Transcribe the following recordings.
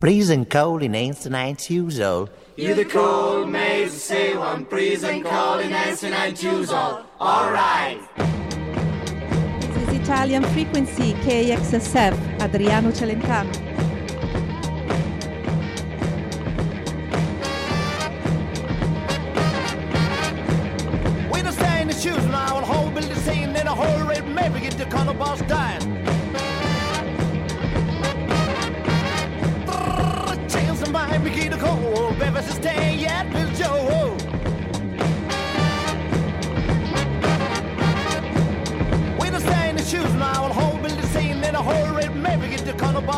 Freezing cold in ancient usual. You the cold maze, say one freezing cold in ancient usual. All right. This is Italian Frequency KXSF, Adriano Celentano.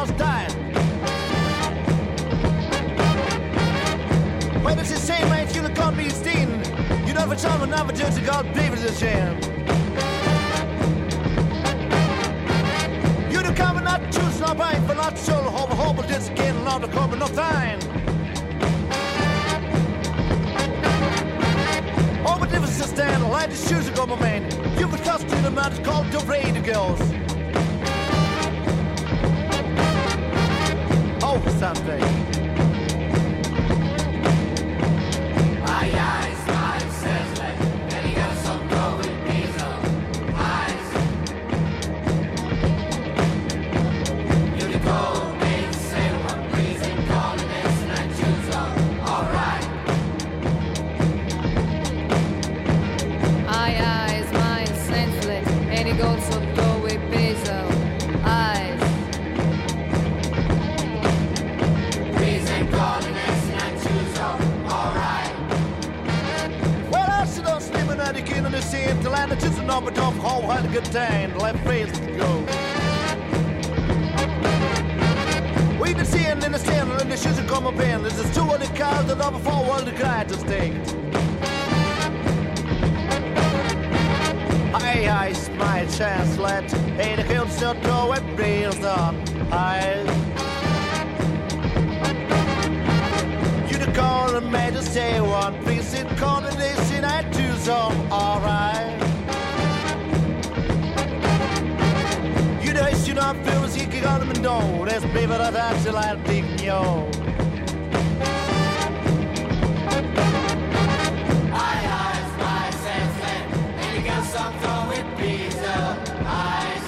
The boss dying. When it's the same man, you look on me, Steen. You know, for some, another just God, David a shame. You the cover not choose, not right, but not sure, hope, hope, but this again, not the cover, no time. Oh, but if it's a stand, light the shoes go, my man. You can trust in the man, called the girls. Oh, scene till I just a number top hole had a good time. The left face go. We can see and understand and the shoes are come up in. This is two of the cars that are before one the to stay. Hey, I smile, chance, let. Hey, the hills still go and breathes on. I. Call and say one piece in coordination I do so alright. You know you not feel as you can on them and do That's baby that I till I think yo. Aye, aye, smile, says like, and he got some with diesel. Eyes.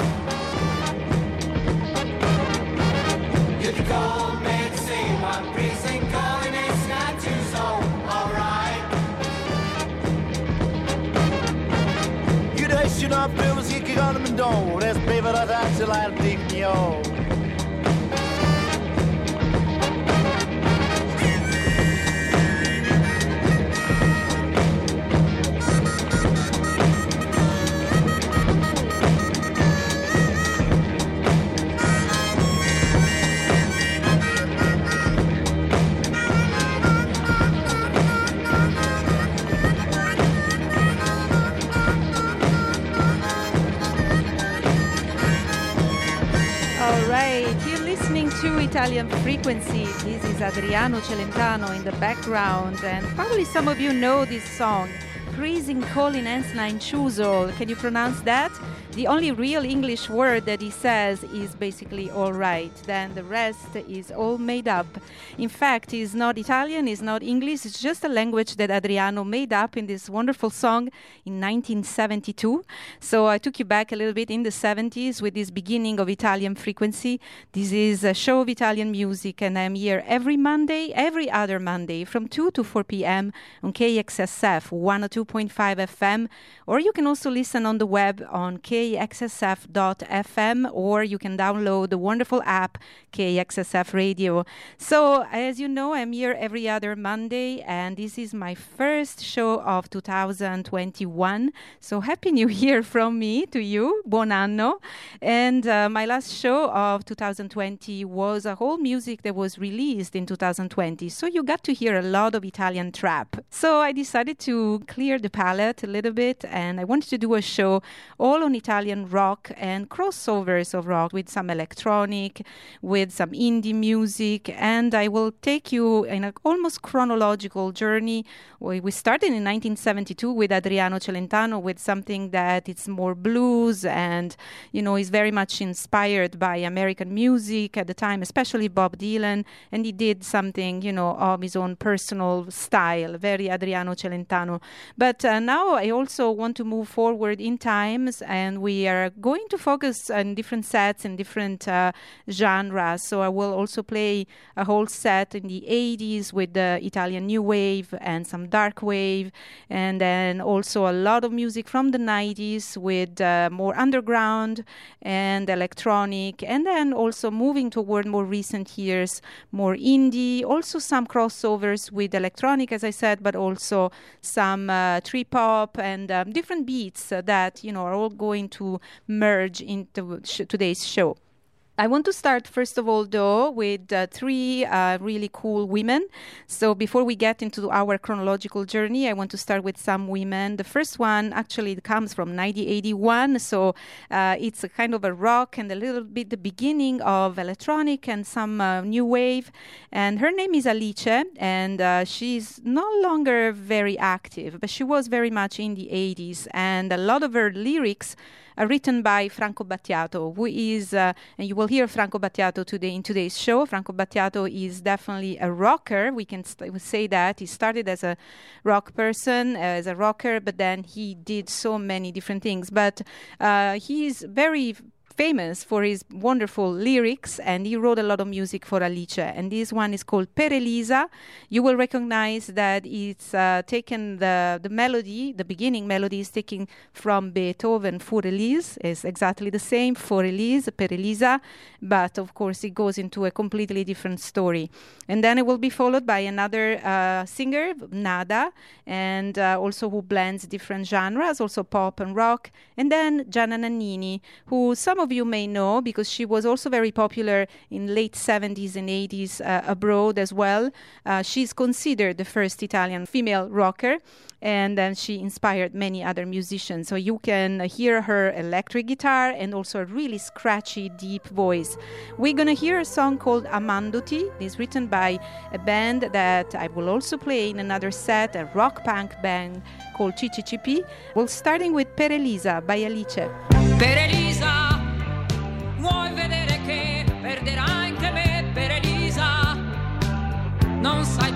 You the cold maze, say one freezing cold in ancient usual. All right. You know you not feel as you can on them and do That's baby that I till I think yo. Right, you're listening to Italian Frequency. This is Adriano Celentano in the background, and probably some of you know this song, Praising Colin Ensign Chusol. Can you pronounce that? The only real English word that he says is basically all right. Then the rest is all made up. In fact, it's not Italian, it's not English, it's just a language that Adriano made up in this wonderful song in 1972. So I took you back a little bit in the 70s with this beginning of Italian frequency. This is a show of Italian music, and I'm here every Monday, every other Monday from 2 to 4 p.m. on KXSF 102.5 FM, or you can also listen on the web on kxsf.fm, or you can download the wonderful app KXSF Radio. So, as you know, I'm here every other Monday, and this is my first show of 2021. So, Happy New Year from me to you. Buon anno. And uh, my last show of 2020 was a whole music that was released in 2020. So, you got to hear a lot of Italian trap. So, I decided to clear the palette a little bit, and I wanted to do a show all on Italian rock and crossovers of rock with some electronic, with some indie music, and I will take you in an almost chronological journey. We, we started in 1972 with Adriano Celentano with something that it's more blues and you know is very much inspired by American music at the time, especially Bob Dylan, and he did something you know of his own personal style, very Adriano Celentano. But uh, now I also want to move forward in times, and we are going to focus on different sets and different uh, genres. So I will also play a whole set in the 80s with the Italian new wave and some dark wave, and then also a lot of music from the 90s with uh, more underground and electronic, and then also moving toward more recent years, more indie, also some crossovers with electronic, as I said, but also some uh, trip hop and um, different beats that you know are all going to merge into sh- today's show. I want to start first of all, though, with uh, three uh, really cool women. So before we get into our chronological journey, I want to start with some women. The first one actually comes from 1981, so uh, it's a kind of a rock and a little bit the beginning of electronic and some uh, new wave. And her name is Alice, and uh, she's no longer very active, but she was very much in the 80s, and a lot of her lyrics written by Franco Battiato, who is, uh, and you will hear Franco Battiato today in today's show. Franco Battiato is definitely a rocker. We can st- say that he started as a rock person, uh, as a rocker, but then he did so many different things. But uh, he is very famous for his wonderful lyrics and he wrote a lot of music for Alice and this one is called Per Elisa. You will recognize that it's uh, taken the, the melody the beginning melody is taken from Beethoven For Elise. Is exactly the same For Elise Per Elisa. But of course it goes into a completely different story. And then it will be followed by another uh, singer Nada and uh, also who blends different genres also pop and rock. And then Gianna Nannini who some of you may know because she was also very popular in late 70s and 80s uh, abroad as well. Uh, she's considered the first Italian female rocker and then she inspired many other musicians. So you can hear her electric guitar and also a really scratchy, deep voice. We're gonna hear a song called Amandoti. It's written by a band that I will also play in another set, a rock punk band called CCCP. Well, starting with Per Elisa by Alice.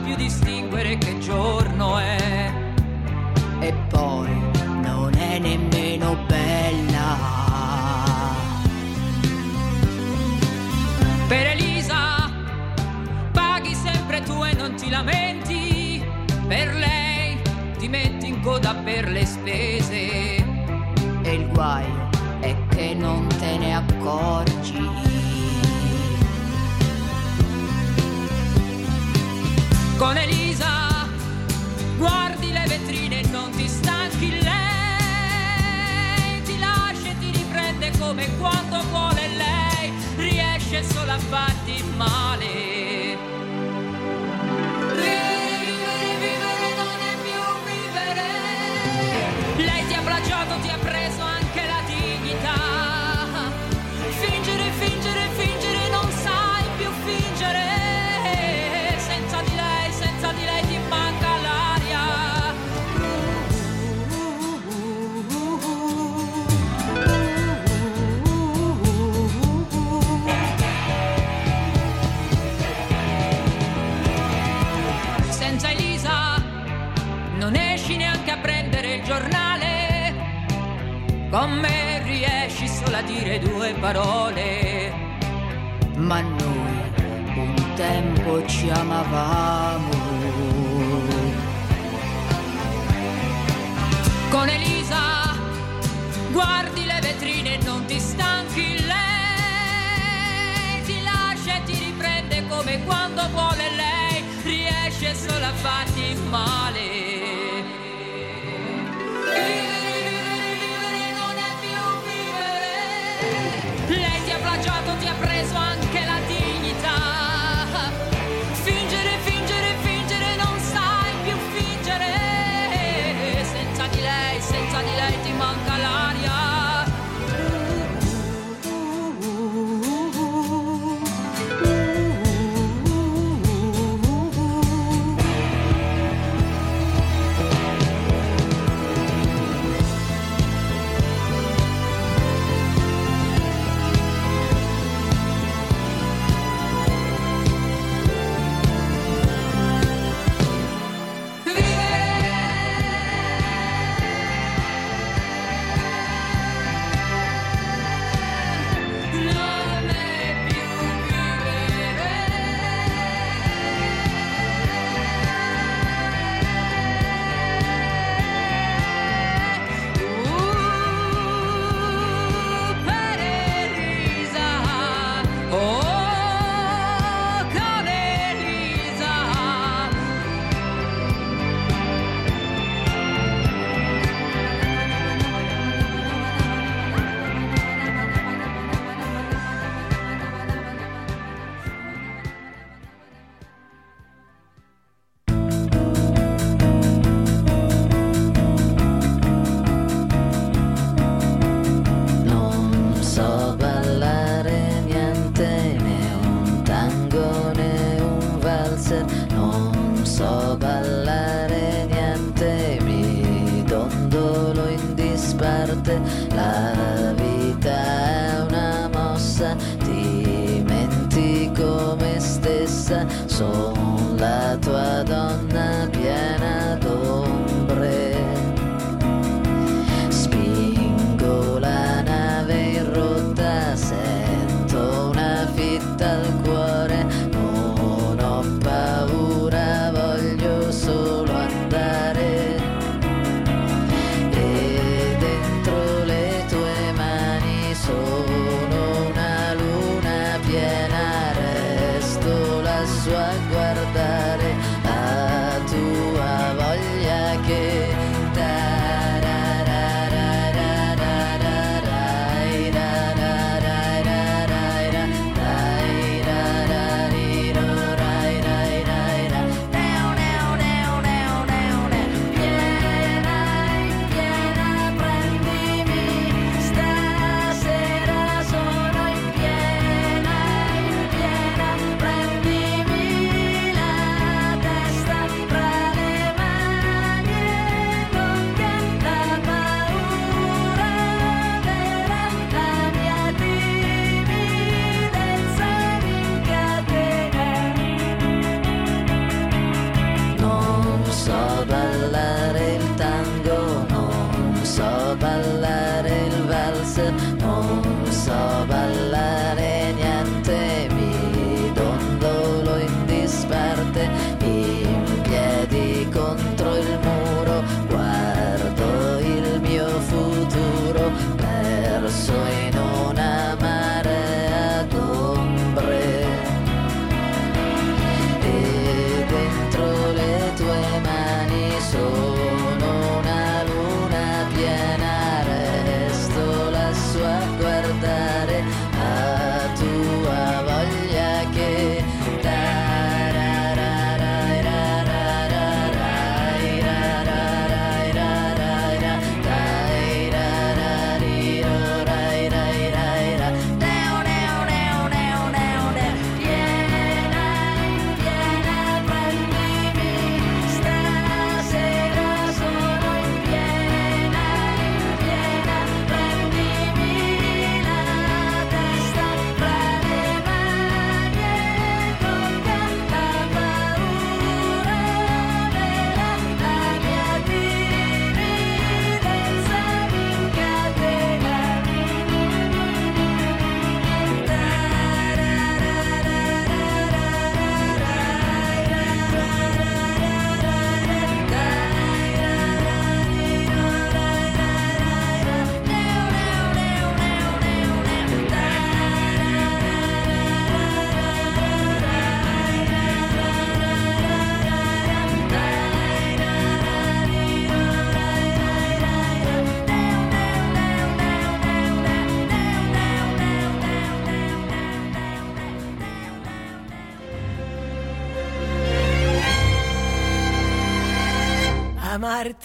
Più distinguere che giorno è. e poi non è nemmeno bella. Per Elisa, paghi sempre tu e non ti lamenti. Per lei ti metti in coda per le spese. E il guaio è che non te ne accorgi. Con Elisa guardi le vetrine e non ti stanchi lei ti lascia e ti riprende come quando vuole lei riesce solo a farti male Con me riesci solo a dire due parole. Ma noi un tempo ci amavamo. Con Elisa guardi le vetrine e non ti stanchi lei. Ti lascia e ti riprende come quando vuole lei. Riesce solo a farti male. Vivere, preso anche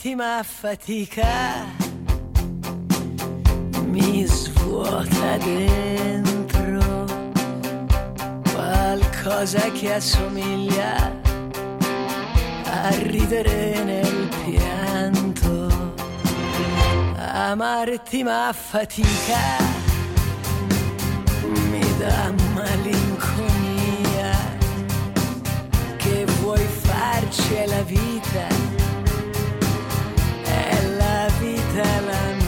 l'ultima fatica mi svuota dentro qualcosa che assomiglia a ridere nel pianto. Amarti ma fatica mi dà malinconia. Che vuoi farci la vita? vitelem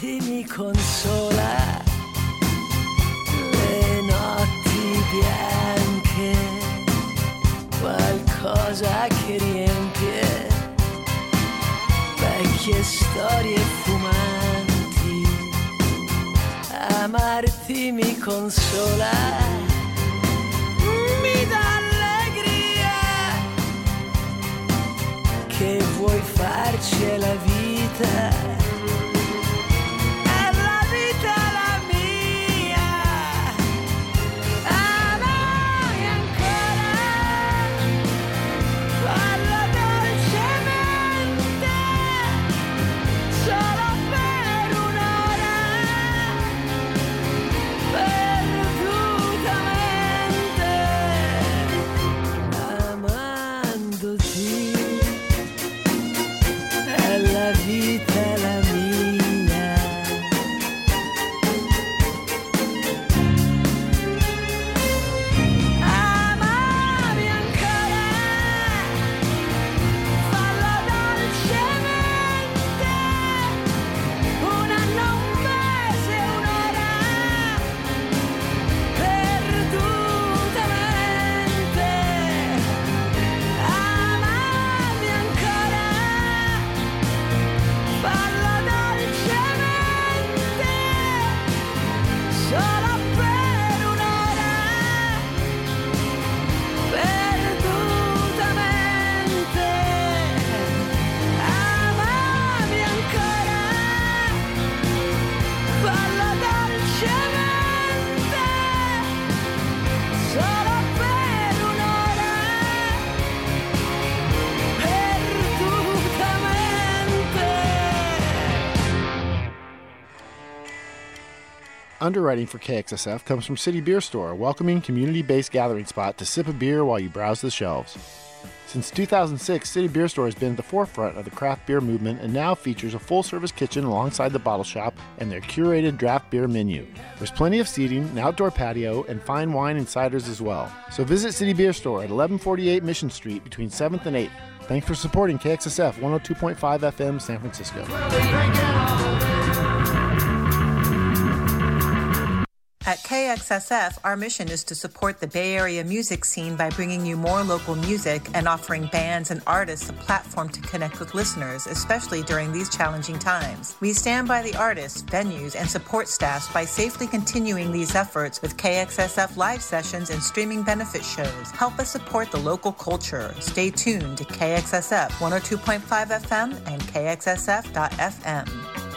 notte mi consola, le notti bianche, qualcosa che riempie vecchie storie fumanti. Amarti mi consola, mi dà allegria. Che vuoi farci la vita? Underwriting for KXSF comes from City Beer Store, a welcoming community based gathering spot to sip a beer while you browse the shelves. Since 2006, City Beer Store has been at the forefront of the craft beer movement and now features a full service kitchen alongside the bottle shop and their curated draft beer menu. There's plenty of seating, an outdoor patio, and fine wine and ciders as well. So visit City Beer Store at 1148 Mission Street between 7th and 8th. Thanks for supporting KXSF 102.5 FM San Francisco. At KXSF, our mission is to support the Bay Area music scene by bringing you more local music and offering bands and artists a platform to connect with listeners, especially during these challenging times. We stand by the artists, venues, and support staffs by safely continuing these efforts with KXSF live sessions and streaming benefit shows. Help us support the local culture. Stay tuned to KXSF 102.5 FM and KXSF.FM.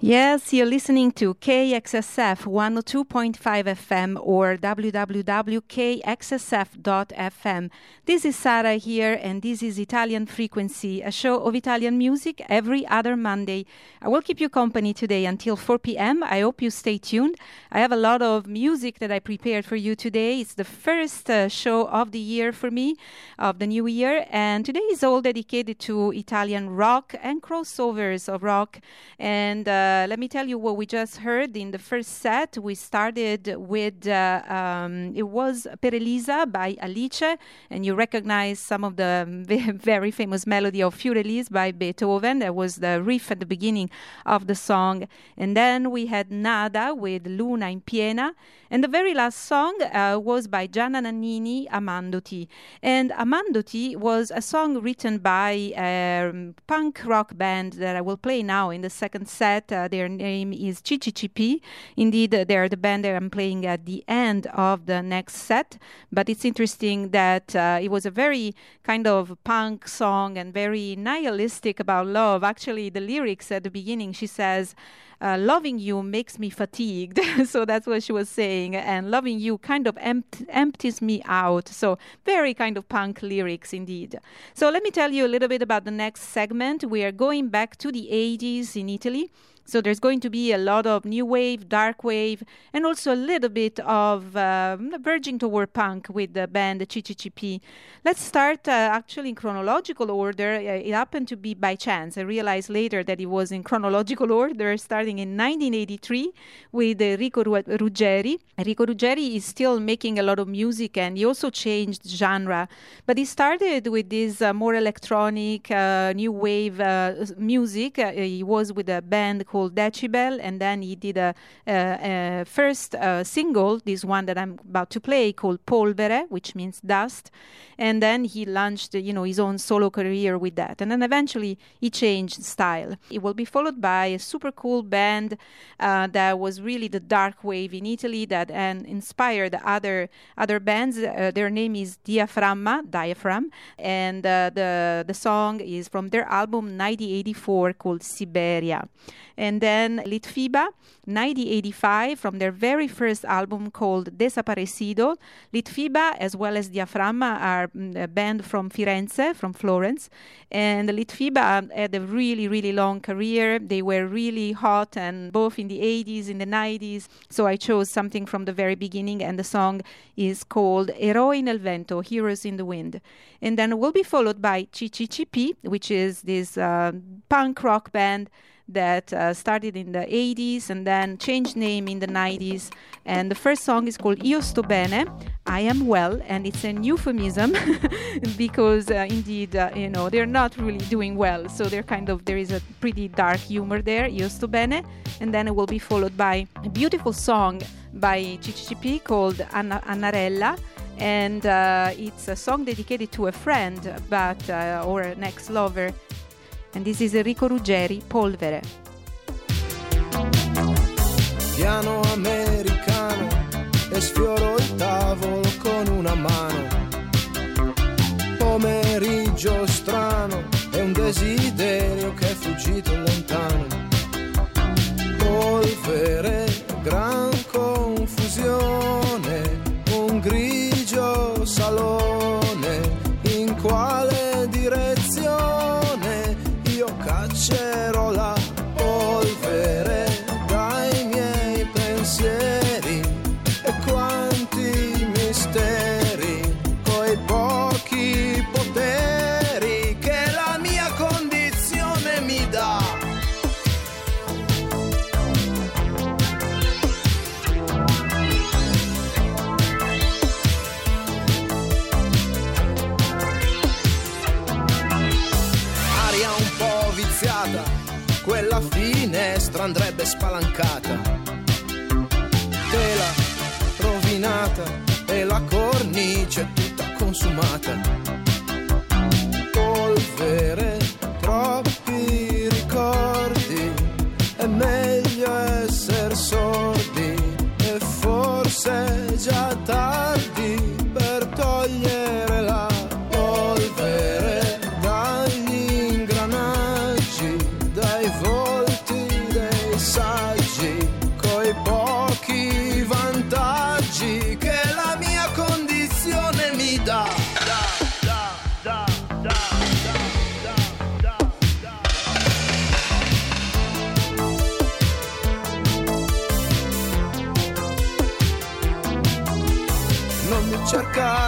Yes, you're listening to KXSF 102.5 FM or www.kxsf.fm. This is Sara here, and this is Italian Frequency, a show of Italian music every other Monday. I will keep you company today until 4 p.m. I hope you stay tuned. I have a lot of music that I prepared for you today. It's the first uh, show of the year for me, of the new year, and today is all dedicated to Italian rock and crossovers of rock. And uh, uh, let me tell you what we just heard in the first set. We started with uh, um, it was Per Elisa by Alice, and you recognize some of the very famous melody of Für Elise by Beethoven. That was the riff at the beginning of the song. And then we had Nada with Luna in Piena. And the very last song uh, was by Gianna Nannini, Amandoti. And Amandoti was a song written by a um, punk rock band that I will play now in the second set. Uh, their name is CCCP. Indeed, uh, they're the band that I'm playing at the end of the next set. But it's interesting that uh, it was a very kind of punk song and very nihilistic about love. Actually, the lyrics at the beginning, she says, uh, loving you makes me fatigued. so that's what she was saying. And loving you kind of empt- empties me out. So very kind of punk lyrics indeed. So let me tell you a little bit about the next segment. We are going back to the 80s in Italy. So there's going to be a lot of new wave, dark wave, and also a little bit of um, verging toward punk with the band CCCP. Let's start uh, actually in chronological order. Uh, it happened to be by chance. I realized later that it was in chronological order, starting in 1983 with Enrico Ruggeri. Enrico Ruggeri is still making a lot of music, and he also changed genre. But he started with this uh, more electronic, uh, new wave uh, music. Uh, he was with a band called Decibel, and then he did a, a, a first uh, single, this one that I'm about to play, called Polvere, which means dust, and then he launched, you know, his own solo career with that, and then eventually he changed style. It will be followed by a super cool band uh, that was really the dark wave in Italy that and inspired other other bands. Uh, their name is Diaframma, Diaphragm, and uh, the the song is from their album 1984 called Siberia. And then Litfiba, 1985, from their very first album called Desaparecido. Litfiba, as well as Diaframma, are mm, a band from Firenze, from Florence. And Litfiba had a really, really long career. They were really hot, and both in the 80s, in the 90s. So I chose something from the very beginning, and the song is called Eroi nel Vento, Heroes in the Wind. And then will be followed by CCCP, which is this uh, punk rock band that uh, started in the 80s and then changed name in the 90s. And the first song is called Io sto bene, I am well, and it's an euphemism because uh, indeed, uh, you know, they're not really doing well. So they're kind of there is a pretty dark humor there, Io sto bene, and then it will be followed by a beautiful song by CCCP called Anna- Annarella and uh, it's a song dedicated to a friend but uh, or an ex-lover and this is Enrico Ruggeri, Polvere. Piano americano e sfioro il tavolo con una mano. Pomeriggio strano è un desiderio che è fuggito lontano. Polvere, gran confusione, un grigio salone, in quale direzione? spalancata, tela rovinata e la cornice tutta consumata.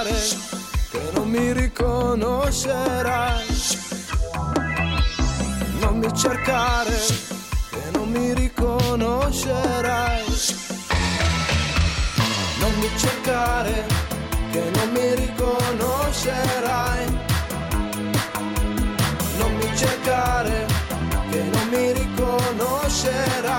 pensare che non mi riconoscerai. Non mi cercare che non mi riconoscerai. Non mi cercare che non mi riconoscerai. Non mi cercare che non mi riconoscerai.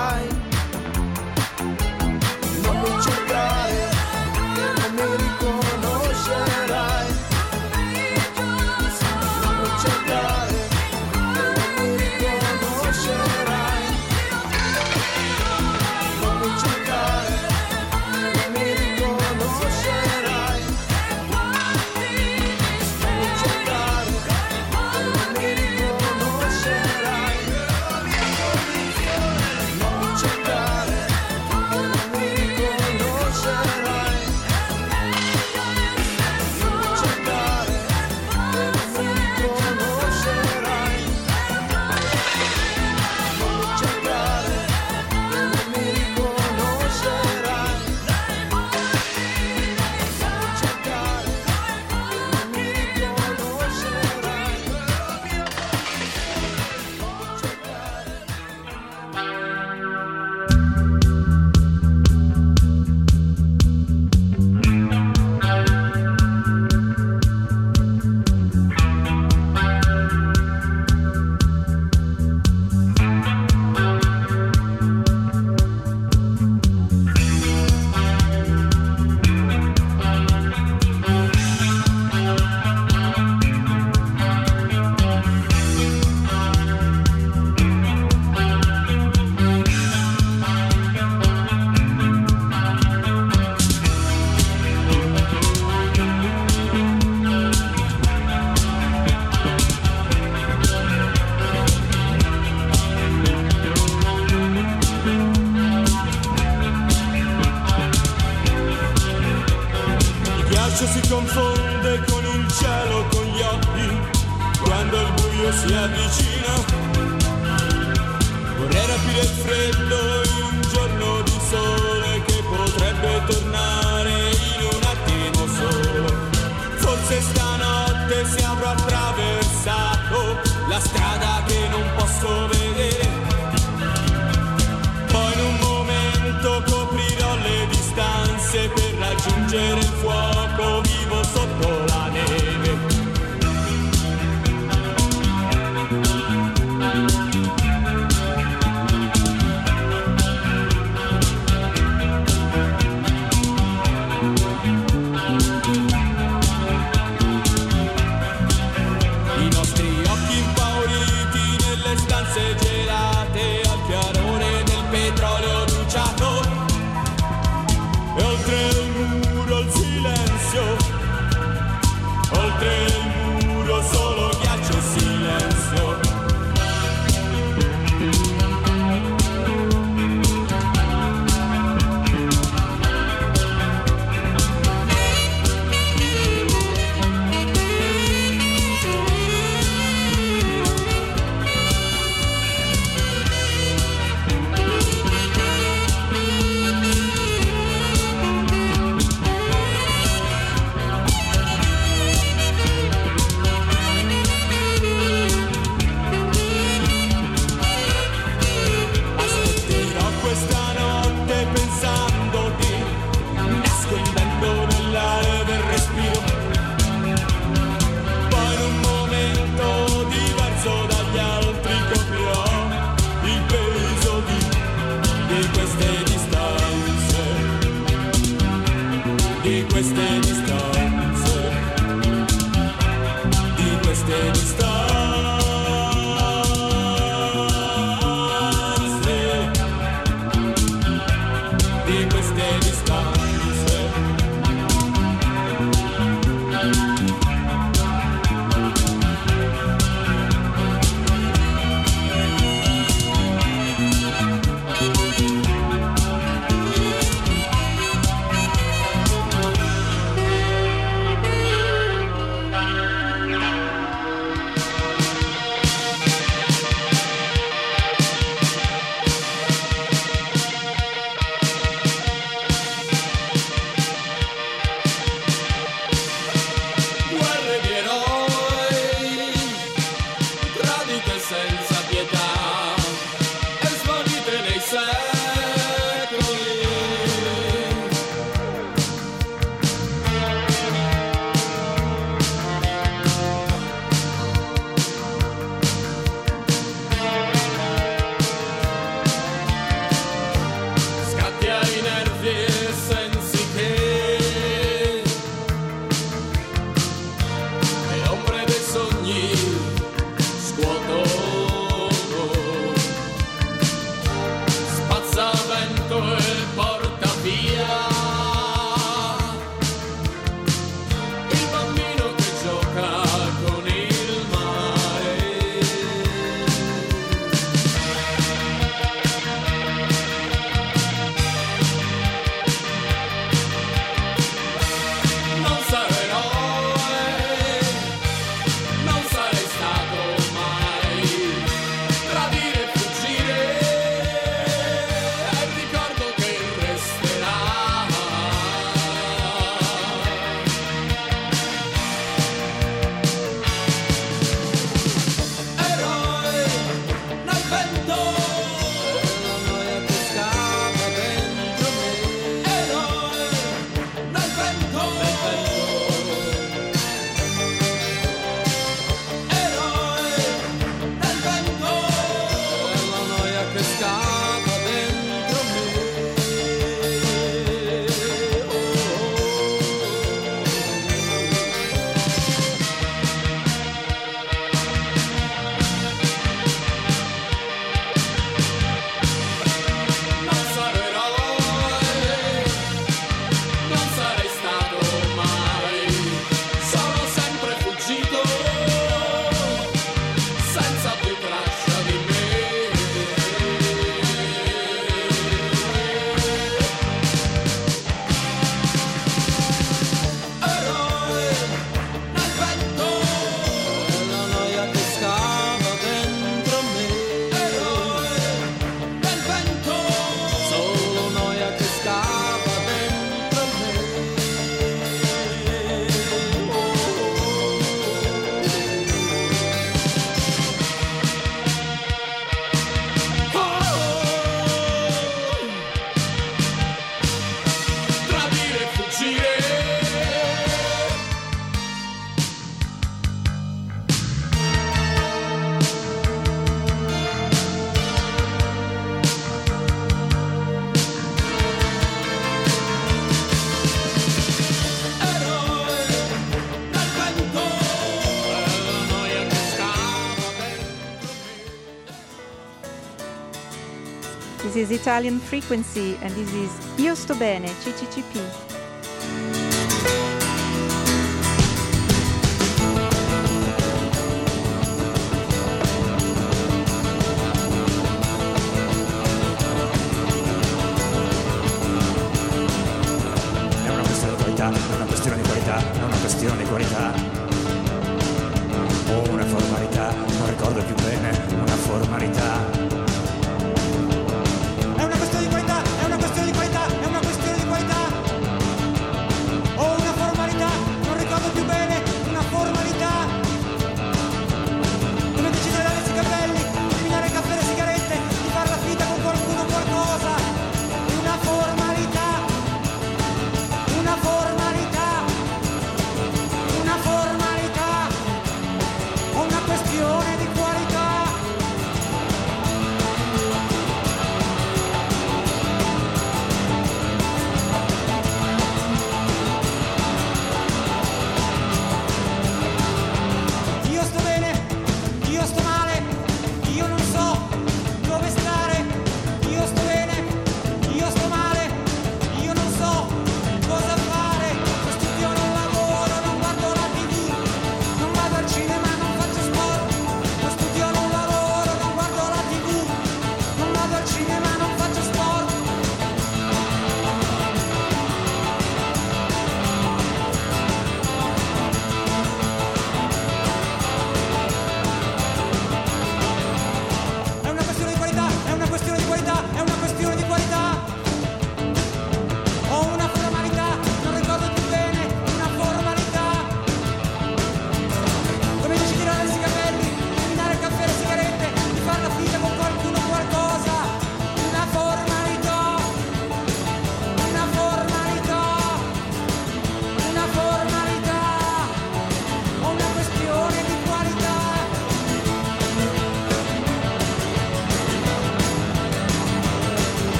Italian frequency, and this is Io sto bene, CCCP.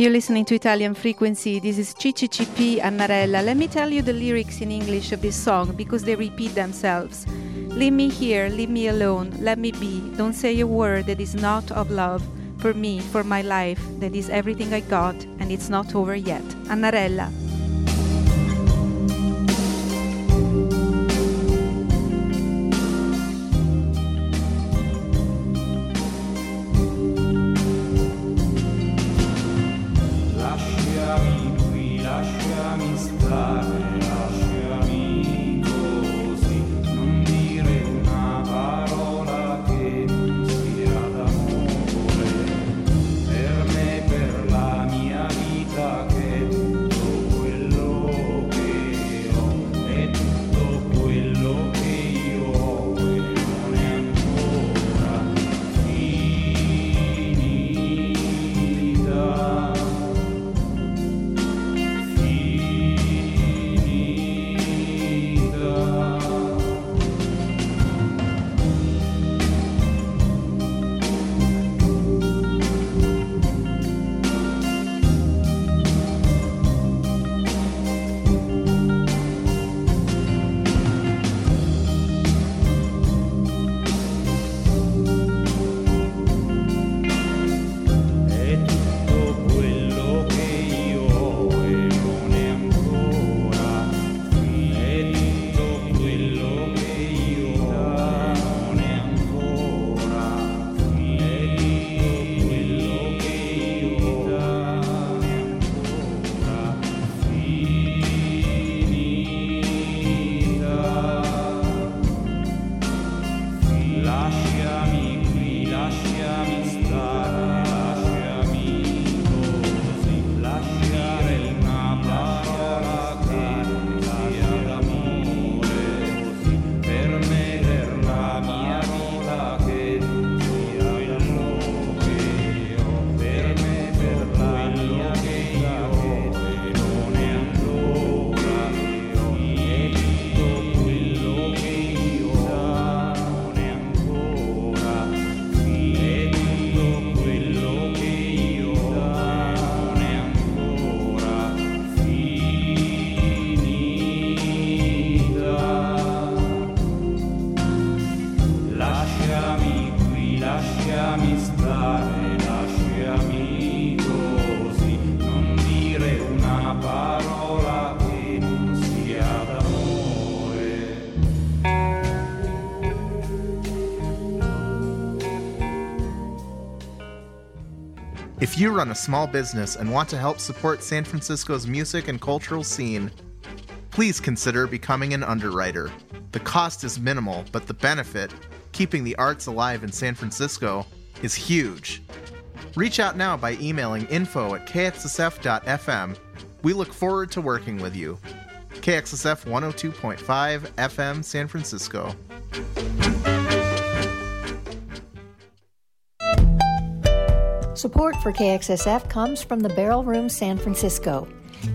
You're listening to Italian Frequency. This is CCCP Annarella. Let me tell you the lyrics in English of this song because they repeat themselves. Leave me here, leave me alone, let me be. Don't say a word that is not of love. For me, for my life, that is everything I got, and it's not over yet. Annarella, you run a small business and want to help support San Francisco's music and cultural scene, please consider becoming an underwriter. The cost is minimal, but the benefit, keeping the arts alive in San Francisco, is huge. Reach out now by emailing info at kxsf.fm. We look forward to working with you. KXSF 102.5 FM San Francisco. Support for KXSF comes from the Barrel Room San Francisco.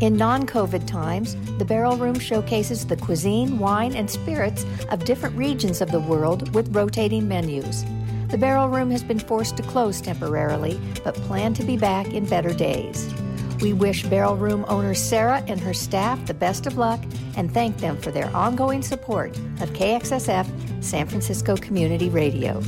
In non COVID times, the Barrel Room showcases the cuisine, wine, and spirits of different regions of the world with rotating menus. The Barrel Room has been forced to close temporarily, but plan to be back in better days. We wish Barrel Room owner Sarah and her staff the best of luck and thank them for their ongoing support of KXSF San Francisco Community Radio.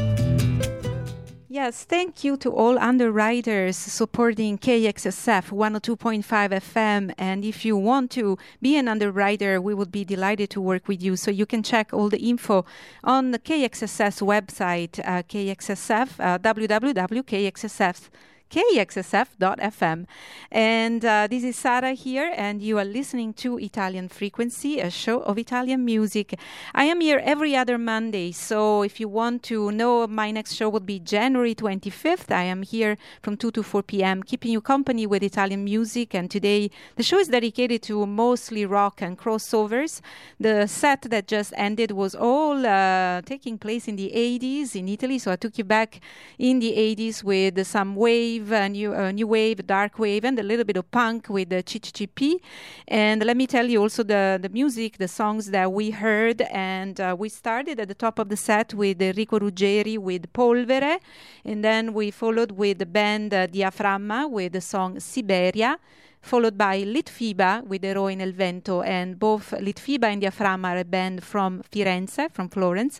Yes, thank you to all underwriters supporting KXSF 102.5 FM. And if you want to be an underwriter, we would be delighted to work with you. So you can check all the info on the KXSF website, uh, KXSF, uh, www.kxsf kxsf.fm. And uh, this is Sara here, and you are listening to Italian Frequency, a show of Italian music. I am here every other Monday, so if you want to know, my next show will be January 25th. I am here from 2 to 4 p.m., keeping you company with Italian music. And today, the show is dedicated to mostly rock and crossovers. The set that just ended was all uh, taking place in the 80s in Italy, so I took you back in the 80s with some wave wave, uh, new uh, new wave, dark wave, and a little bit of punk with the CCCP. And let me tell you also the the music, the songs that we heard, and uh, we started at the top of the set with Enrico Ruggeri with Polvere, and then we followed with the band uh, Diaframma with the song Siberia followed by Litfiba with Eroi nel vento, and both Litfiba and Diaframma are a band from Firenze, from Florence.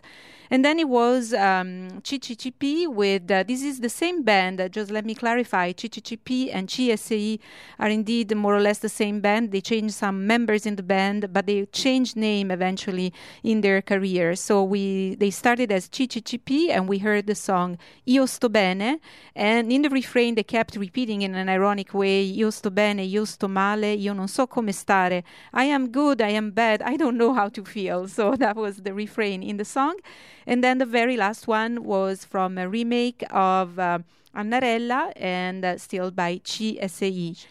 And then it was um, CCCP with, uh, this is the same band, uh, just let me clarify, CCCP and CSI are indeed more or less the same band. They changed some members in the band, but they changed name eventually in their career. So we they started as CCCP and we heard the song Io sto bene, and in the refrain they kept repeating in an ironic way, Io sto bene, io sto male, io non so come stare. I am good, I am bad, I don't know how to feel. So that was the refrain in the song. And then the very last one was from a remake of uh, Annarella and uh, still by CSI.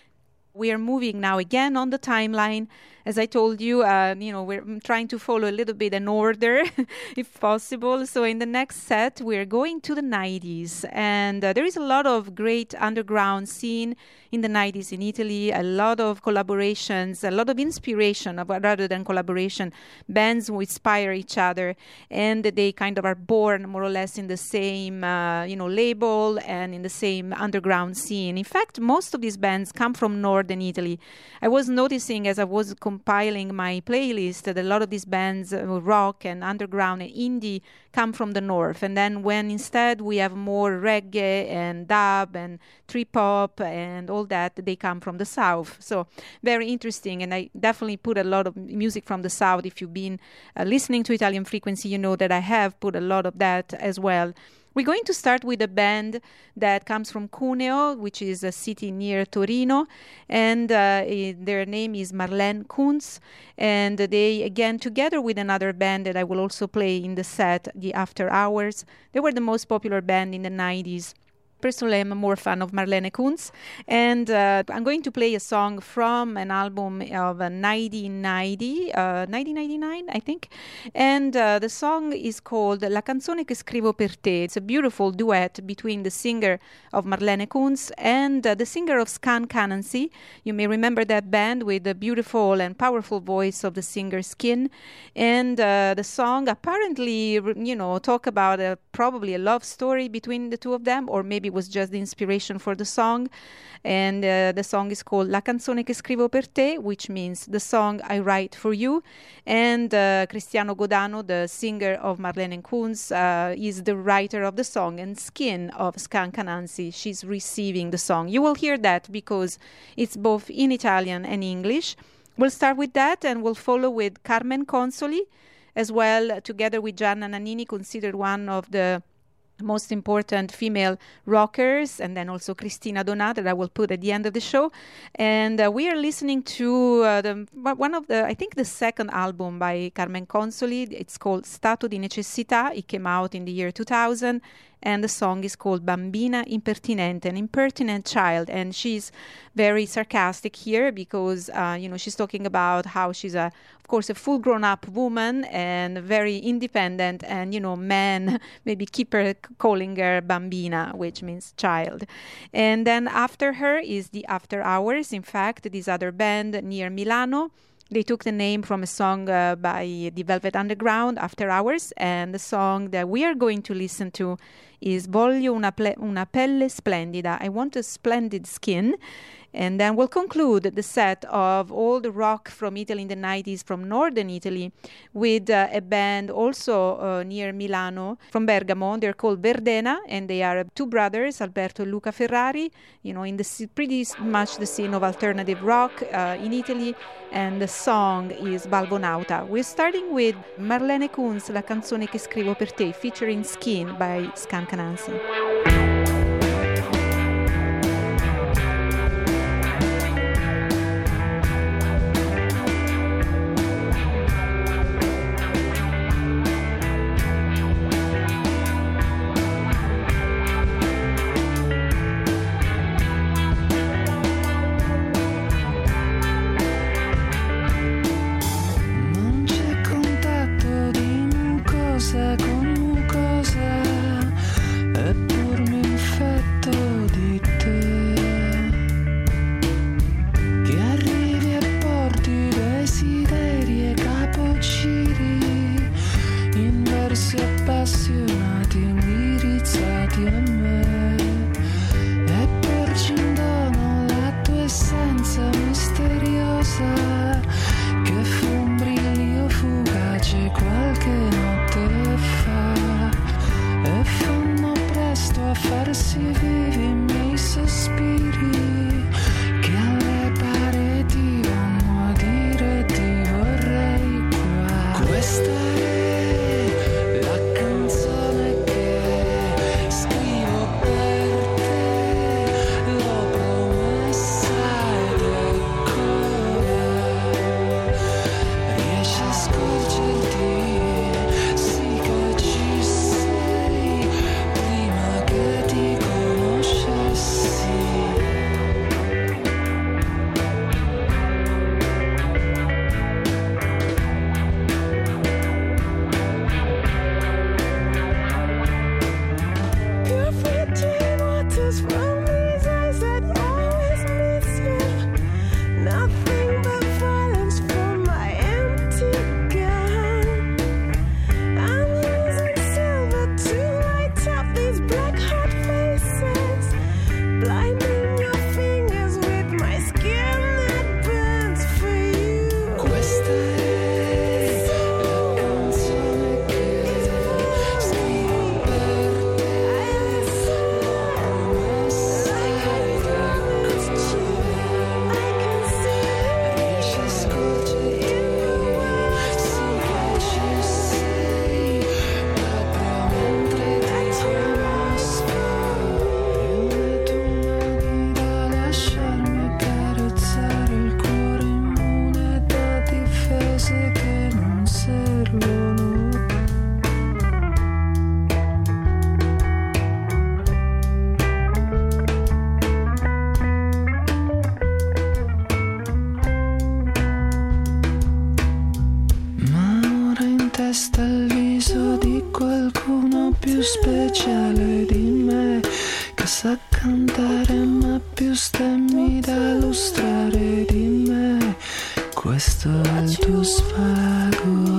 We are moving now again on the timeline. As I told you, uh, you know, we're trying to follow a little bit an order, if possible. So in the next set, we're going to the 90s, and uh, there is a lot of great underground scene in the 90s in Italy. A lot of collaborations, a lot of inspiration, rather than collaboration. Bands who inspire each other, and they kind of are born more or less in the same, uh, you know, label and in the same underground scene. In fact, most of these bands come from northern Italy. I was noticing as I was compiling my playlist that a lot of these bands, uh, rock and underground and indie, come from the north. And then when instead we have more reggae and dub and trip hop and all that, they come from the south. So very interesting. And I definitely put a lot of music from the south. If you've been uh, listening to Italian Frequency, you know that I have put a lot of that as well. We're going to start with a band that comes from Cuneo, which is a city near Torino, and uh, their name is Marlene Kuntz. And they, again, together with another band that I will also play in the set, the After Hours, they were the most popular band in the 90s. Personally, I'm a more fan of Marlene Kuntz, and uh, I'm going to play a song from an album of uh, 1990, uh, 1999, I think. And uh, the song is called La canzone che scrivo per te. It's a beautiful duet between the singer of Marlene Kuntz and uh, the singer of Skunk Anansie. You may remember that band with the beautiful and powerful voice of the singer Skin. And uh, the song apparently, you know, talk about a, probably a love story between the two of them, or maybe it was just the inspiration for the song. And uh, the song is called La canzone che scrivo per te, which means the song I write for you. And uh, Cristiano Godano, the singer of Marlene Kuntz, uh, is the writer of the song, and Skin of Skunk Anansie, she's receiving the song. You will hear that because it's both in Italian and English. We'll start with that and we'll follow with Carmen Consoli as well, together with Gianna Nannini, considered one of the most important female rockers, and then also Cristina Donà, that I will put at the end of the show. And uh, we are listening to uh, the one of the I think the second album by Carmen Consoli. It's called Stato di necessità. It came out in the year 2000, and the song is called Bambina Impertinente, an impertinent child. And she's very sarcastic here because uh, you know she's talking about how she's a of course a full grown up woman and very independent and you know men maybe keep her calling her bambina which means child and then after her is the after hours in fact this other band near milano they took the name from a song uh, by the Velvet Underground, After Hours, and the song that we are going to listen to is Voglio una, ple- una pelle splendida. I want a splendid skin. And then we'll conclude the set of the rock from Italy in the 90s, from northern Italy, with uh, a band also uh, near Milano from Bergamo. They're called Verdena, and they are two brothers, Alberto and Luca Ferrari, you know, in the pretty much the scene of alternative rock uh, in Italy. And the song is Valvonauta. We're starting with Marlene Kuntz, La canzone che scrivo per te, featuring Skin by Skunk Anansie. Da lustrare di me Questo è il tuo svago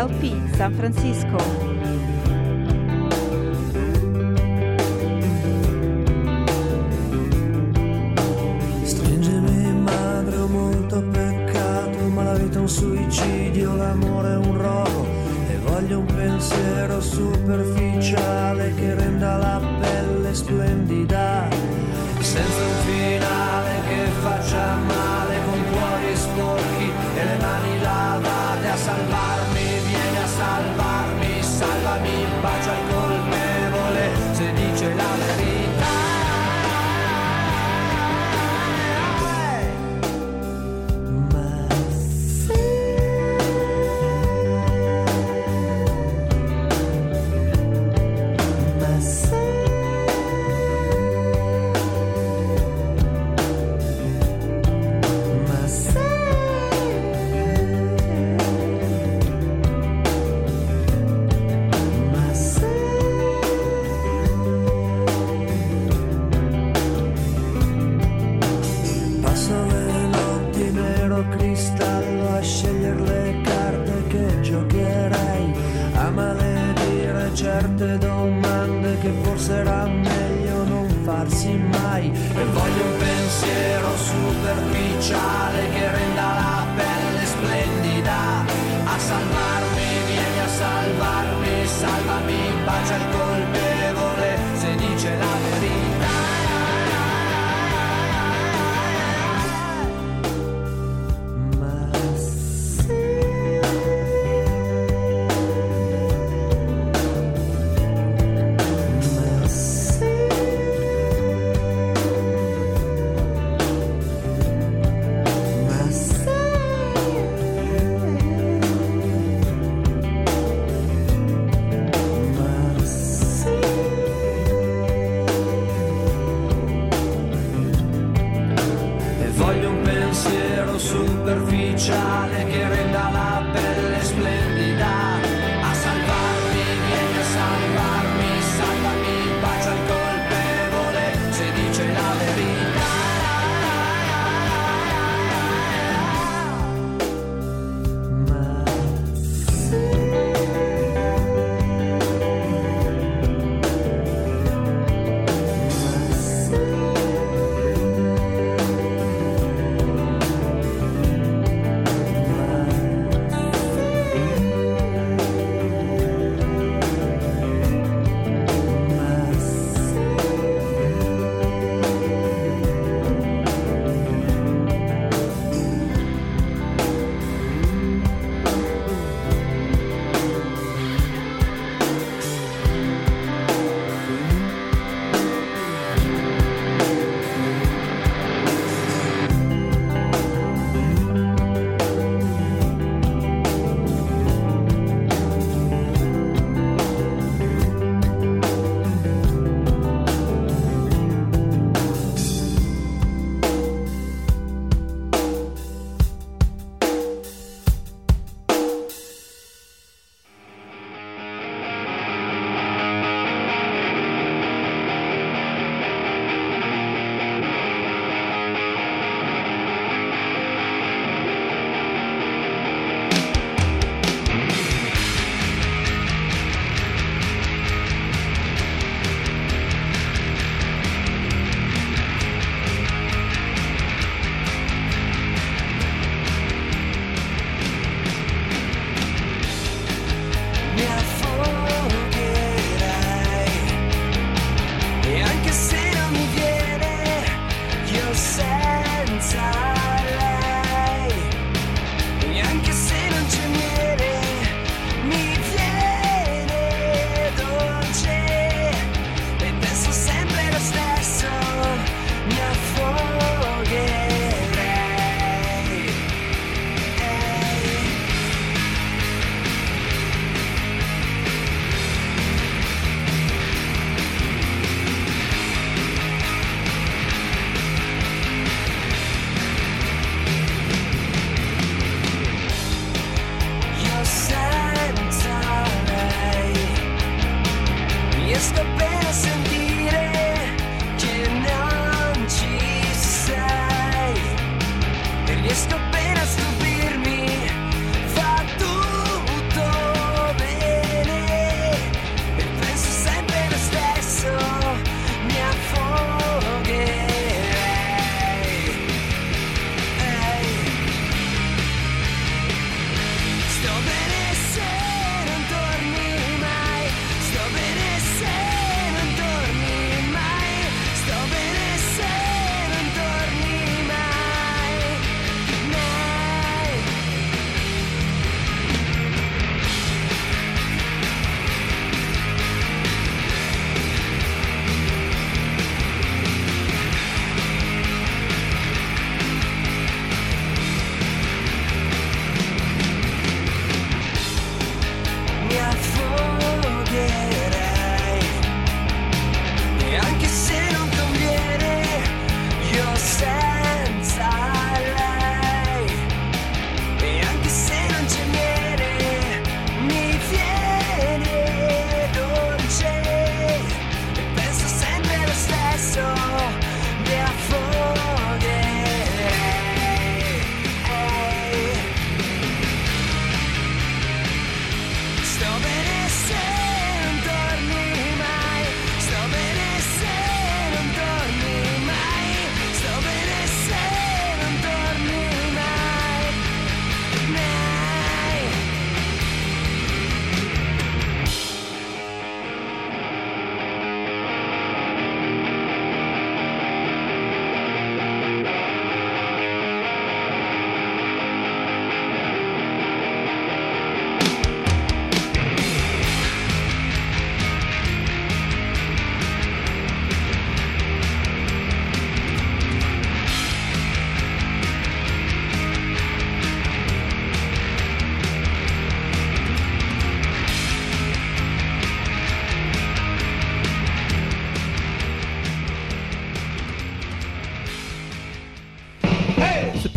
LP San Francisco.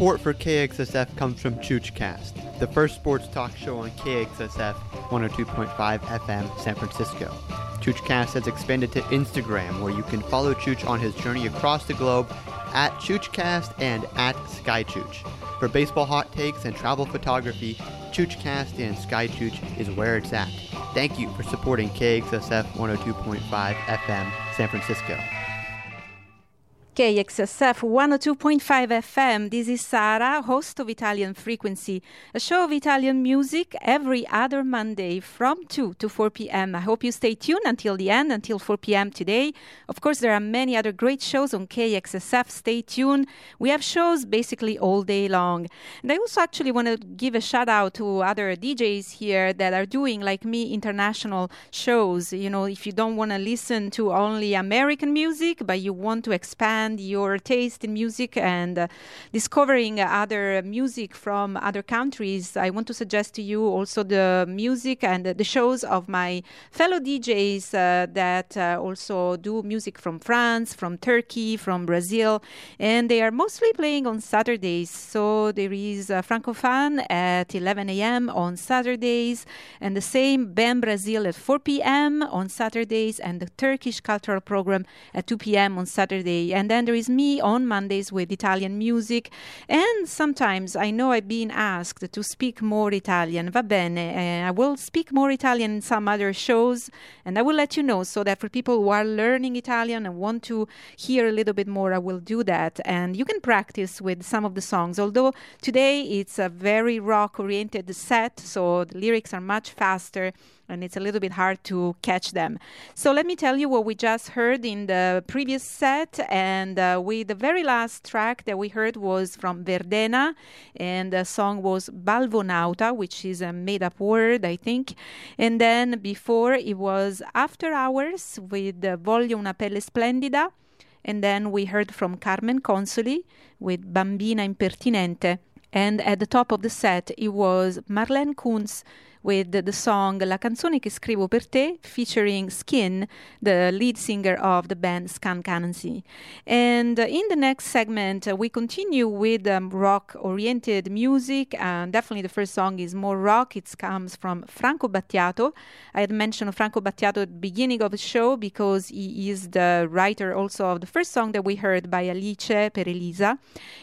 Support for KXSF comes from ChoochCast, the first sports talk show on KXSF 102.5 FM San Francisco. ChoochCast has expanded to Instagram, where you can follow Chooch on his journey across the globe at ChoochCast and at SkyChooch. For baseball hot takes and travel photography, ChoochCast and SkyChooch is where it's at. Thank you for supporting KXSF 102.5 FM San Francisco. KXSF 102.5 FM. This is Sara, host of Italian Frequency, a show of Italian music every other Monday from 2 to 4 p.m. I hope you stay tuned until the end, until 4 p.m. today. Of course, there are many other great shows on KXSF. Stay tuned. We have shows basically all day long. And I also actually want to give a shout out to other DJs here that are doing, like me, international shows. You know, if you don't want to listen to only American music, but you want to expand your taste in music and uh, discovering other music from other countries, I want to suggest to you also the music and the shows of my fellow DJs uh, that uh, also do music from France, from Turkey, from Brazil, and they are mostly playing on Saturdays. So there is uh, Francofan at 11 a.m. on Saturdays, and the same BAM Brazil at 4 p.m. on Saturdays, and the Turkish cultural program at 2 p.m. on Saturday. And then there is me on Mondays with Italian music. And sometimes I know I've been asked to speak more Italian. Va bene, uh, I will speak more Italian in some other shows, and I will let you know so that for people who are learning Italian and want to hear a little bit more, I will do that. And you can practice with some of the songs. Although today it's a very rock oriented set, so the lyrics are much faster and it's a little bit hard to catch them. So let me tell you what we just heard in the previous set, and uh, we the very last track that we heard was from Verdena, and the song was Valvonauta, which is a made-up word, I think. And then before it was After Hours with uh, Voglio una pelle splendida, and then we heard from Carmen Consoli with Bambina impertinente. And at the top of the set, it was Marlene Kuntz with the, song La canzone che scrivo per te, featuring Skin, the lead singer of the band Skunk Anansie. And uh, in the next segment, uh, we continue with um, rock oriented music. And definitely the first song is more rock. It comes from Franco Battiato. I had mentioned Franco Battiato at the beginning of the show because he is the writer also of the first song that we heard by Alice per Elisa.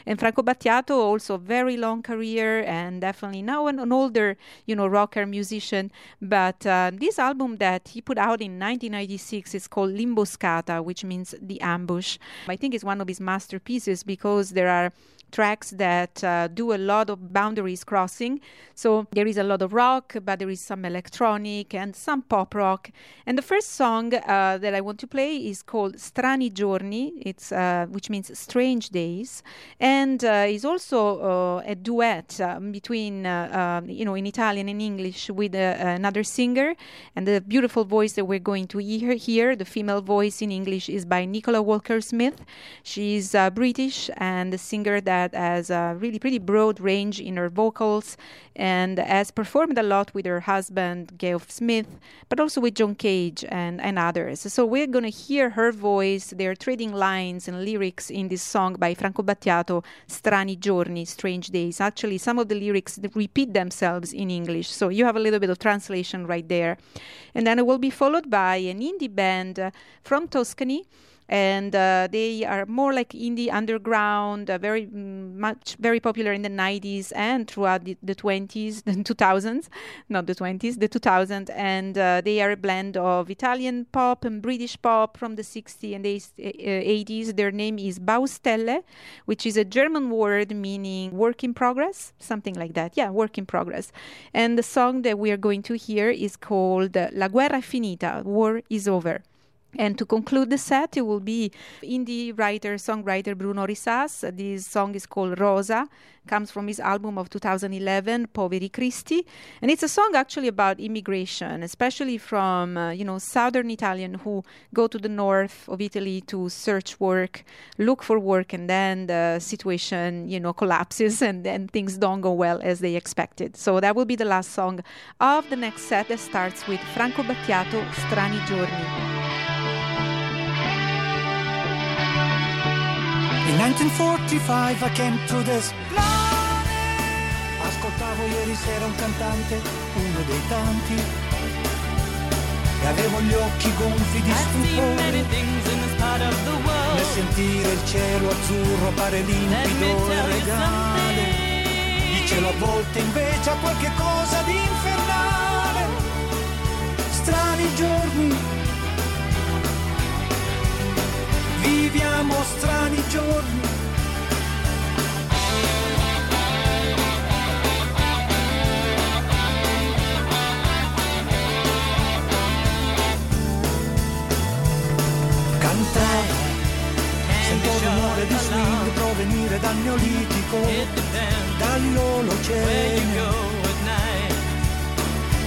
And Franco Battiato also very long career and definitely now an, an older, you know, rocker musician. But uh, this album that he put out in 1996 is called L'imboscata, which means the ambush. I think it's one of his masterpieces because there are tracks that uh, do a lot of boundaries crossing. So there is a lot of rock, but there is some electronic and some pop rock. And the first song uh, that I want to play is called Strani Giorni, it's uh, which means strange days, and uh, is also uh, a duet um, between uh, um, you know in Italian and English with another singer. And the beautiful voice that we're going to hear here, the female voice in English, is by Nicola Walker Smith. She's British and the singer that that has a really pretty broad range in her vocals and has performed a lot with her husband, Geoff Smith, but also with John Cage and, and others. So we're going to hear her voice. They're trading lines and lyrics in this song by Franco Battiato, Strani Giorni, Strange Days. Actually, some of the lyrics repeat themselves in English. So you have a little bit of translation right there. And then it will be followed by an indie band from Tuscany and uh, they are more like indie underground, uh, very mm, much very popular in the 90s and throughout the, the 20s, the 2000s, not the 20s, the 2000s, and uh, they are a blend of Italian pop and British pop from the 60s and the 80s. Their name is Baustelle, which is a German word meaning work in progress, something like that. Yeah, work in progress. And the song that we are going to hear is called La guerra finita, war is over. And to conclude the set, it will be indie writer, songwriter Brunori Sas. This song is called Rosa, comes from his album of 2011, Poveri Cristi. And it's a song actually about immigration, especially from, uh, you know, southern Italian who go to the north of Italy to search work, look for work, and then the situation, you know, collapses and then things don't go well as they expected. So that will be the last song of the next set that starts with Franco Battiato, Strani Giorni. In 1945 I came to this planet. Ascoltavo ieri sera un cantante, uno dei tanti. E avevo gli occhi gonfi di stupore. Nel sentire il cielo azzurro pare limpido e regale. Il cielo a volte invece ha qualche cosa di infernale. Strani giorni viviamo strani giorni. Cantare, sento rumore di swing provenire dal neolitico, dall'olocene.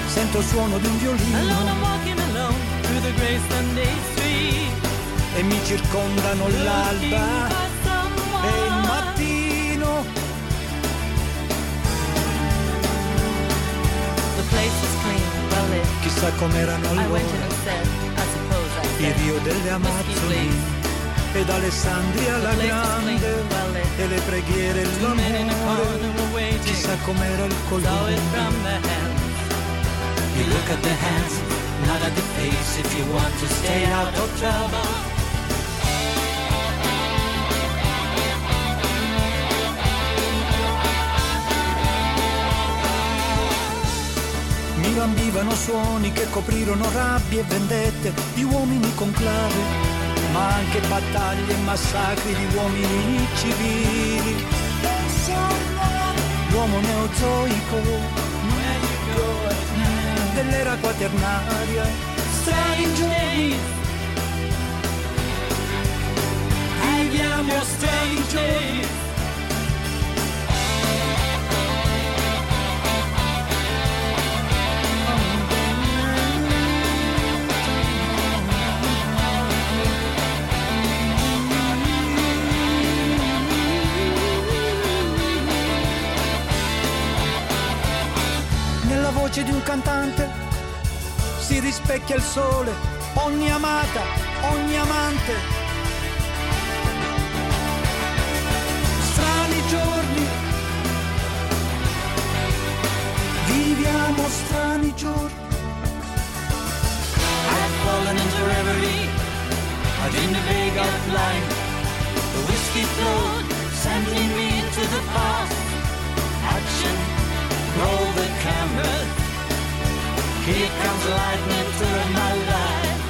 Sento il suono di un violino. Alone I'm walking alone through the gray Sunday street e mi circondano l'alba e il mattino. The place was clean, well lit. Chissà com'erano allora said, I I Rio delle Amazzoni ed Alessandria la grande well e le preghiere e l'amore chissà com'era il colore. You look at the hands, not at the face if you want to stay out of trouble. Mi lambivano suoni che coprirono rabbie e vendette di uomini con clave ma anche battaglie e massacri di uomini civili. L'uomo neozoico dell'era quaternaria strani giorni viviamo strani giorni voce di un cantante si rispecchia il sole, ogni amata, ogni amante. Strani giorni, viviamo strani giorni. I've fallen into reverie. I dreamed a vague outline. The whiskey flowed, sending me into the past. Action, roll the. Here comes lightning to my life.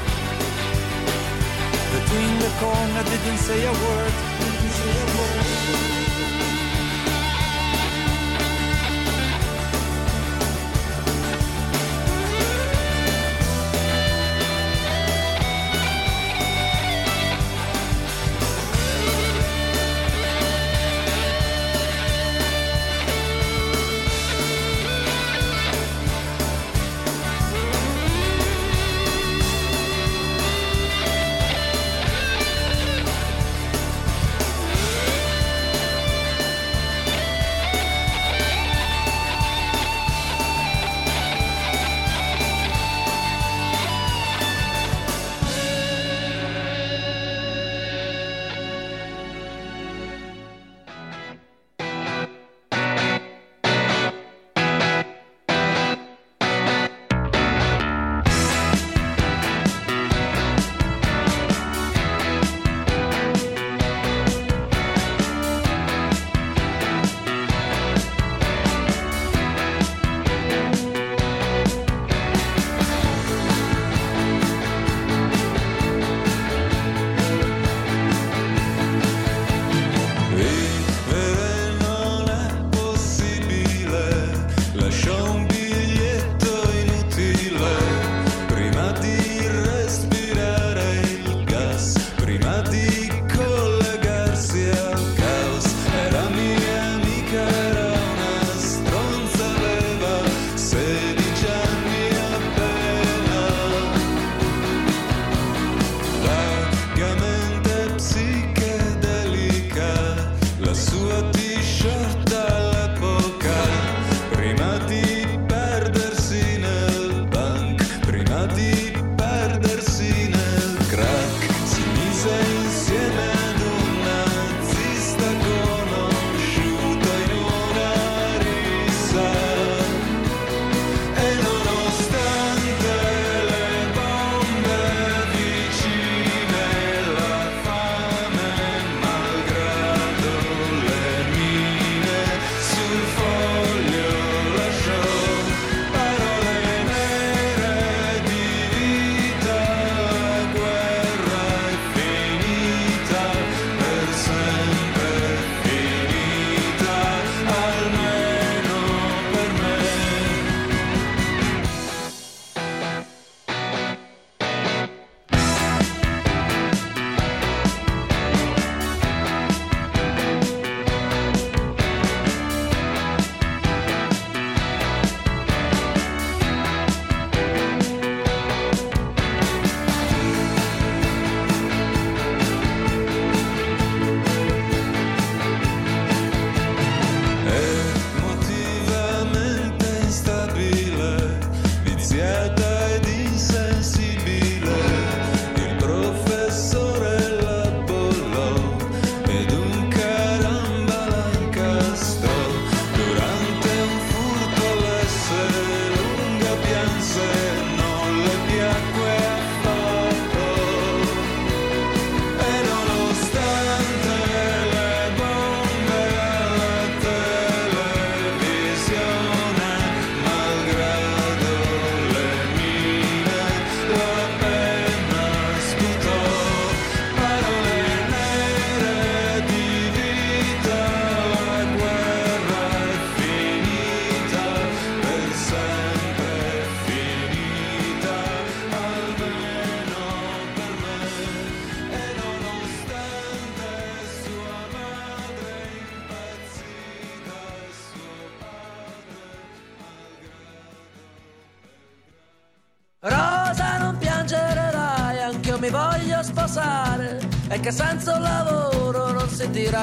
Between the corner, didn't say a word. Didn't say a word.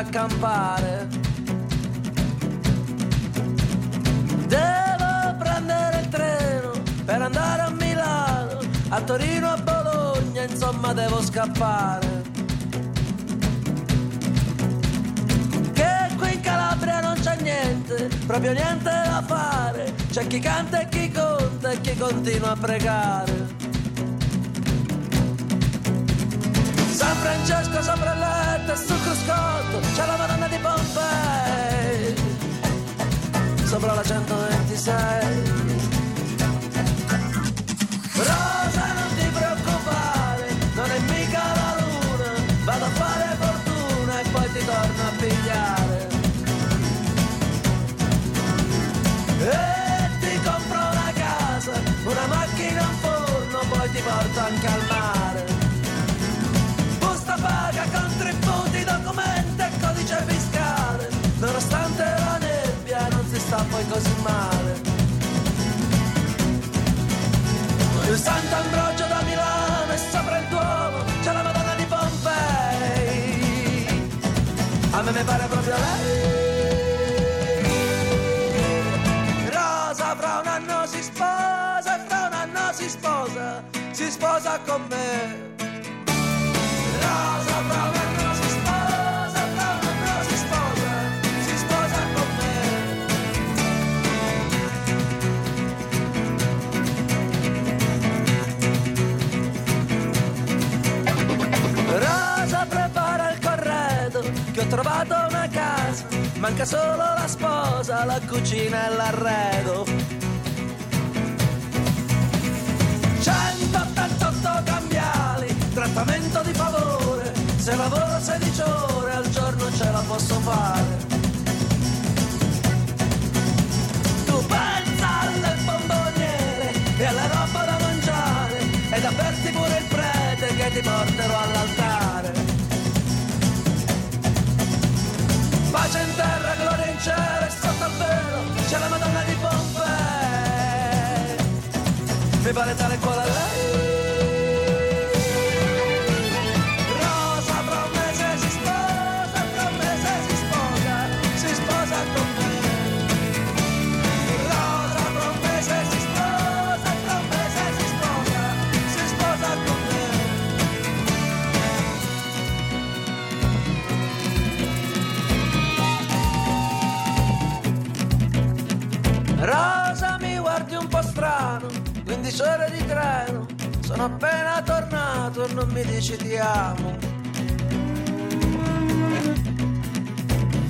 Si tira a campare. Devo prendere il treno per andare a Milano, a Torino, a Bologna, insomma devo scappare. Che qui in Calabria non c'è niente, proprio niente da fare. C'è chi canta e chi conta e chi continua a pregare. San Francesco sopra il letto e sul cruscotto c'è la Madonna di Pompei. Sopra la 126. Rosa non ti preoccupare, non è mica la luna, vado a fare fortuna e poi ti torno a pigliare. E ti compro una casa, una macchina, un forno, poi ti porto anche al mare. Poi così male. Il Sant'Ambrogio da Milano e sopra il Duomo c'è la Madonna di Pompei. A me mi pare proprio lei. Rosa fra un anno si sposa fra un anno si sposa, si sposa con me. Ho trovato una casa manca solo la sposa la cucina e l'arredo 188 cambiali trattamento di favore se lavoro 16 ore al giorno ce la posso fare tu pensa alle bomboniere e alla roba da mangiare ed avverti pure il prete che ti porterò all'altare. Pace in terra, gloria in cielo e sotto al velo c'è la Madonna di Pompei. Mi pare tale quale lei. 15 ore di treno, sono appena tornato e non mi dici ti amo.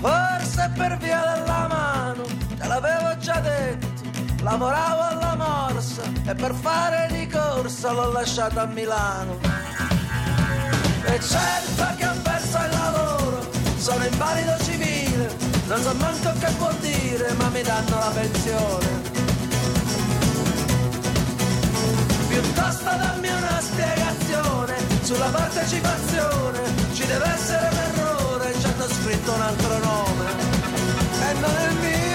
Forse per via della mano, te l'avevo già detto, lavoravo alla morsa e per fare di corsa l'ho lasciata a Milano. E certo che ho perso il lavoro, sono invalido civile, non so manco che vuol dire, ma mi danno la pensione. Piuttosto dammi una spiegazione sulla partecipazione, ci deve essere un errore, ci hanno scritto un altro nome. E non è il mio,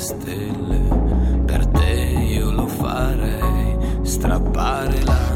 stelle, per te io lo farei, strappare l'anima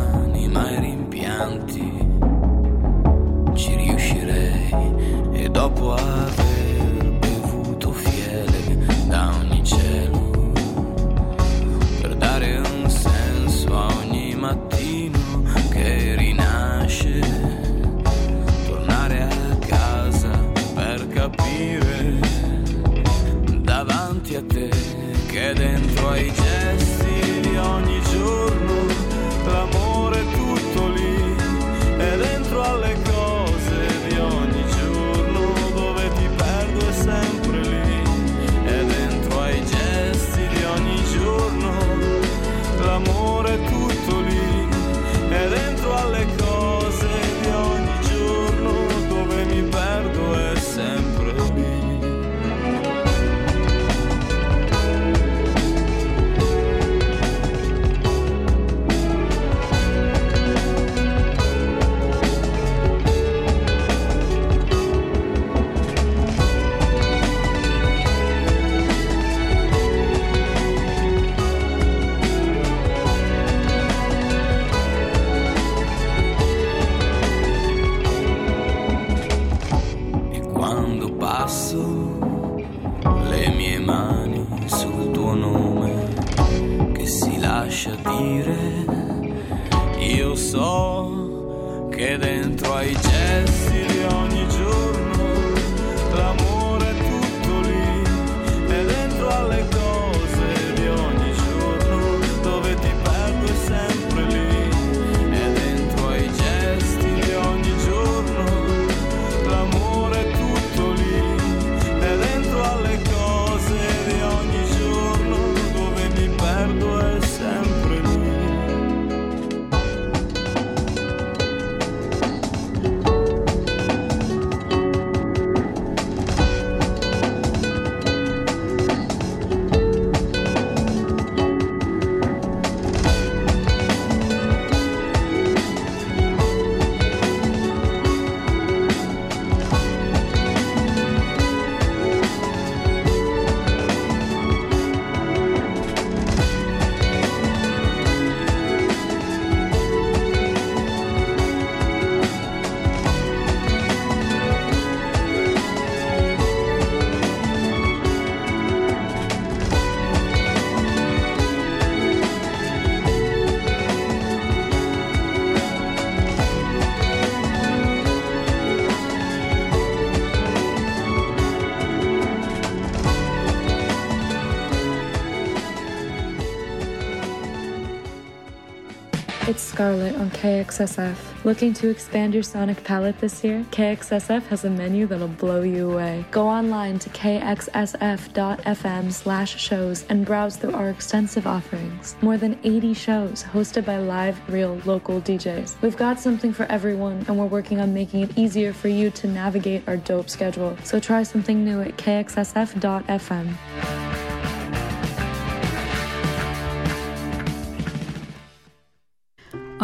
on KXSF. Looking to expand your sonic palette this year? KXSF has a menu that'll blow you away. Go online to kxsf.fm slash shows and browse through our extensive offerings. More than 80 shows hosted by live, real, local DJs. We've got something for everyone, and we're working on making it easier for you to navigate our dope schedule. So try something new at kxsf.fm.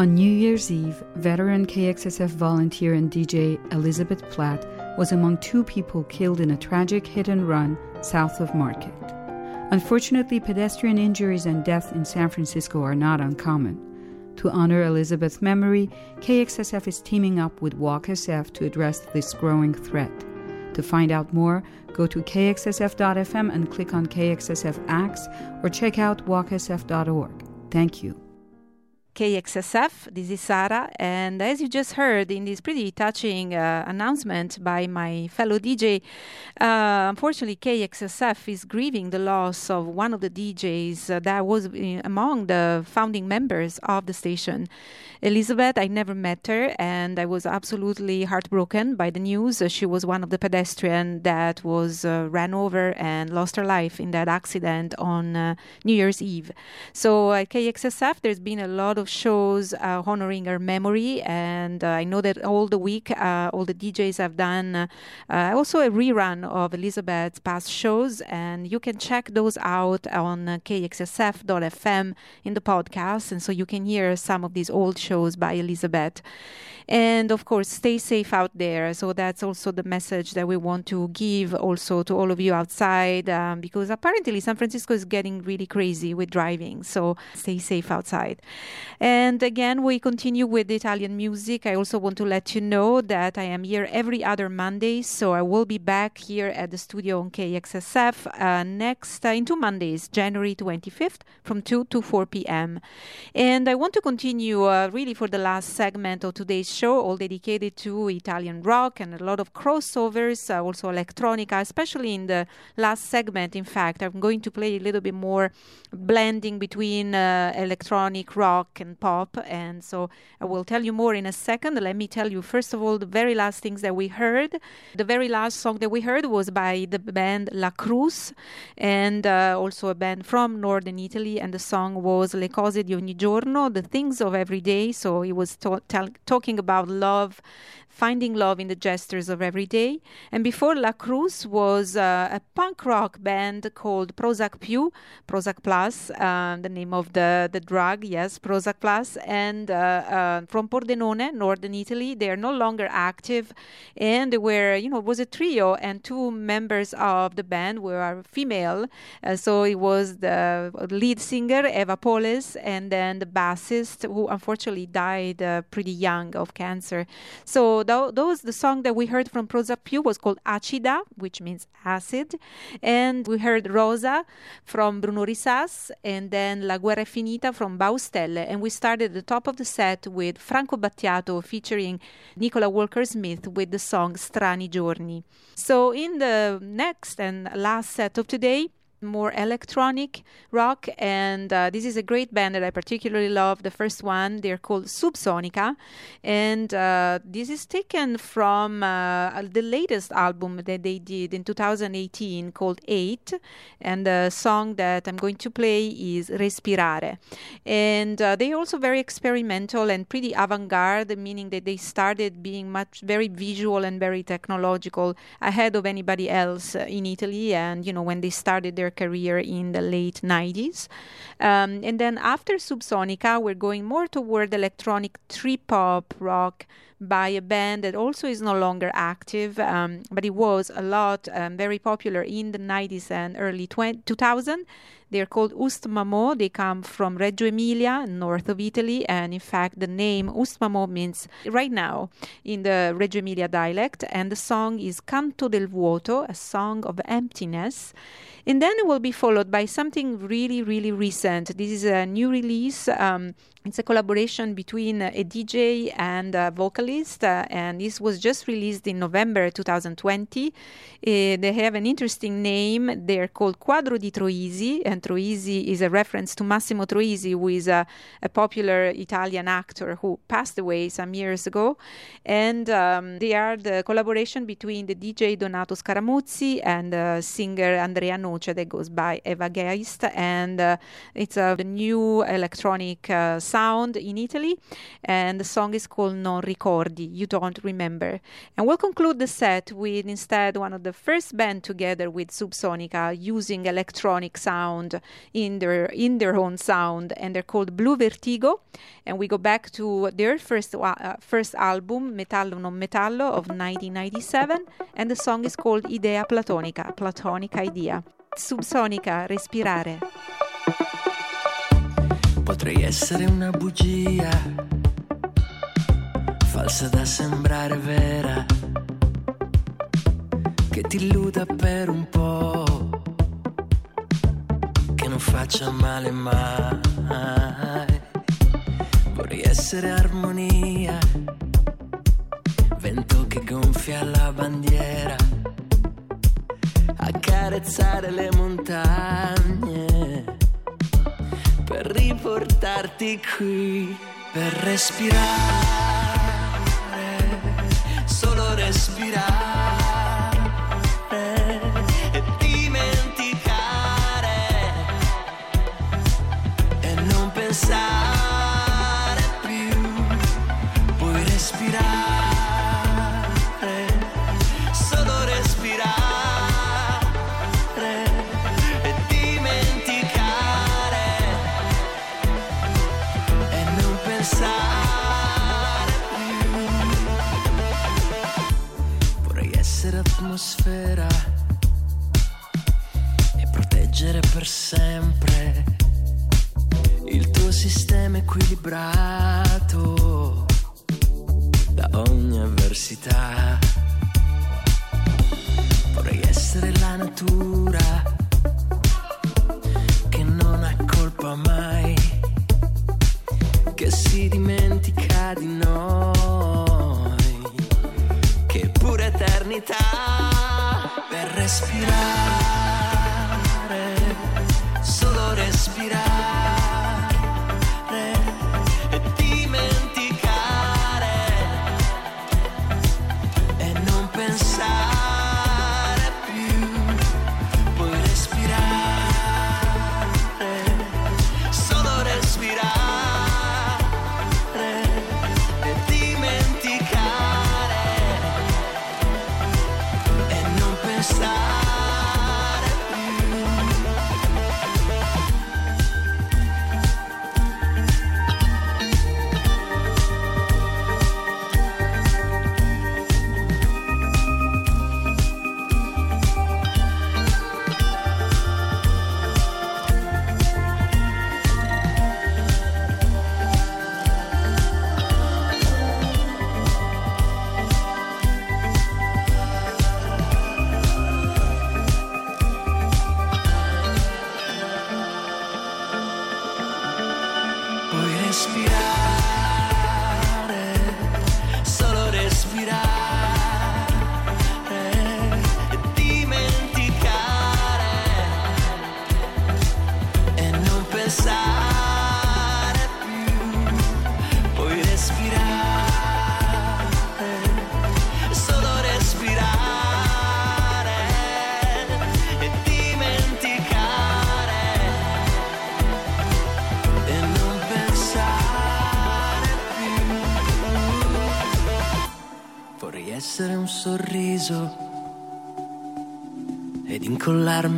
On New Year's Eve, veteran KXSF volunteer and DJ Elizabeth Platt was among two people killed in a tragic hit and run south of Market. Unfortunately, pedestrian injuries and death in San Francisco are not uncommon. To honor Elizabeth's memory, KXSF is teaming up with Walk SF to address this growing threat. To find out more, go to kxsf.fm and click on KXSF Acts or check out walksf.org. Thank you. KXSF. This is Sarah, and as you just heard in this pretty touching uh, announcement by my fellow DJ, uh, unfortunately, KXSF is grieving the loss of one of the DJs uh, that was uh, among the founding members of the station. Elizabeth, I never met her, and I was absolutely heartbroken by the news. she was one of the pedestrians that was uh, ran over and lost her life in that accident on uh, New Year's Eve. So at KXSF, there's been a lot of shows uh, honoring her memory, and uh, I know that all the week, uh, all the DJs have done also a rerun of Elizabeth's past shows, and you can check those out on kxsf.fm in the podcast, and so you can hear some of these old shows by Elizabeth. And of course, stay safe out there. So that's also the message that we want to give also to all of you outside, um, because apparently San Francisco is getting really crazy with driving. So stay safe outside. And again, we continue with Italian music. I also want to let you know that I am here every other Monday. So I will be back here at the studio on KXSF uh, next uh, in two Mondays, January 25th from 2 to 4 p.m. And I want to continue uh, really for the last segment of today's show, all dedicated to Italian rock and a lot of crossovers, uh, also electronica, especially in the last segment. In fact, I'm going to play a little bit more blending between uh, electronic rock and pop. And so I will tell you more in a second. Let me tell you, first of all, the very last things that we heard. The very last song that we heard was by the band La Crus and uh, also a band from northern Italy. And the song was Le cose di ogni giorno, the things of every day. So he was talking about love finding love in the gestures of every day. And before La Crus was uh, a punk rock band called Prozac Più, Prozac Plus, uh, the name of the, the drug, yes, Prozac And uh, uh, from Pordenone, northern Italy, they are no longer active. And they were, you know, it was a trio, and two members of the band were female. Uh, so it was the lead singer, Eva Poles, and then the bassist, who unfortunately died uh, pretty young of cancer. So th- those the song that we heard from Prozac Più was called Acida, which means acid, and we heard Rosa from Brunori Sas, and then La Guerra Finita from Baustelle, and we started the top of the set with Franco Battiato featuring Nicola Walker Smith with the song Strani Giorni. So in the next and last set of today more electronic rock and uh, this is a great band that i particularly love. The first one they're called subsonica and uh, this is taken from uh, the latest album that they did in 2018 called 8 and the song that i'm going to play is respirare. And uh, they're also very experimental and pretty avant-garde meaning that they started being much very visual and very technological ahead of anybody else in italy. And you know when they started their career in the late 90s. Um, and then after Subsonica, we're going more toward electronic trip hop rock by a band that also is no longer active, um, but it was a lot um, very popular in the 90s and early 20, 2000. They're called Ustmamò. They come from Reggio Emilia, north of Italy. And in fact, the name Ustmamò means right now in the Reggio Emilia dialect. And the song is Canto del Vuoto, a song of emptiness. And then it will be followed by something really, really recent. This is a new release. Um, it's a collaboration between a DJ and a vocalist uh, and this was just released in November 2020. Uh, they have an interesting name. They're called Quadro di Troisi, and Troisi is a reference to Massimo Troisi, who is a, a popular Italian actor who passed away some years ago. And um, they are the collaboration between the DJ Donato Scaramuzzi and the singer Andrea Noce that goes by Eva Geist. And uh, it's a new electronic uh, sound in Italy. And the song is called Non Ricordi, You Don't Remember. And we'll conclude the set with instead one of the first band together with Subsonica using electronic sound in their in their own sound and they're called Bluvertigo and we go back to their first uh, first album Metallo non metallo of 1997 and the song is called Idea Platonica Platonic Idea Subsonica Respirare Potrei essere una bugia, falsa da sembrare vera, che ti illuda per un po', che non faccia male mai. Vorrei essere armonia, vento che gonfia la bandiera, accarezzare le montagne per riportarti qui, per respirare, solo respirare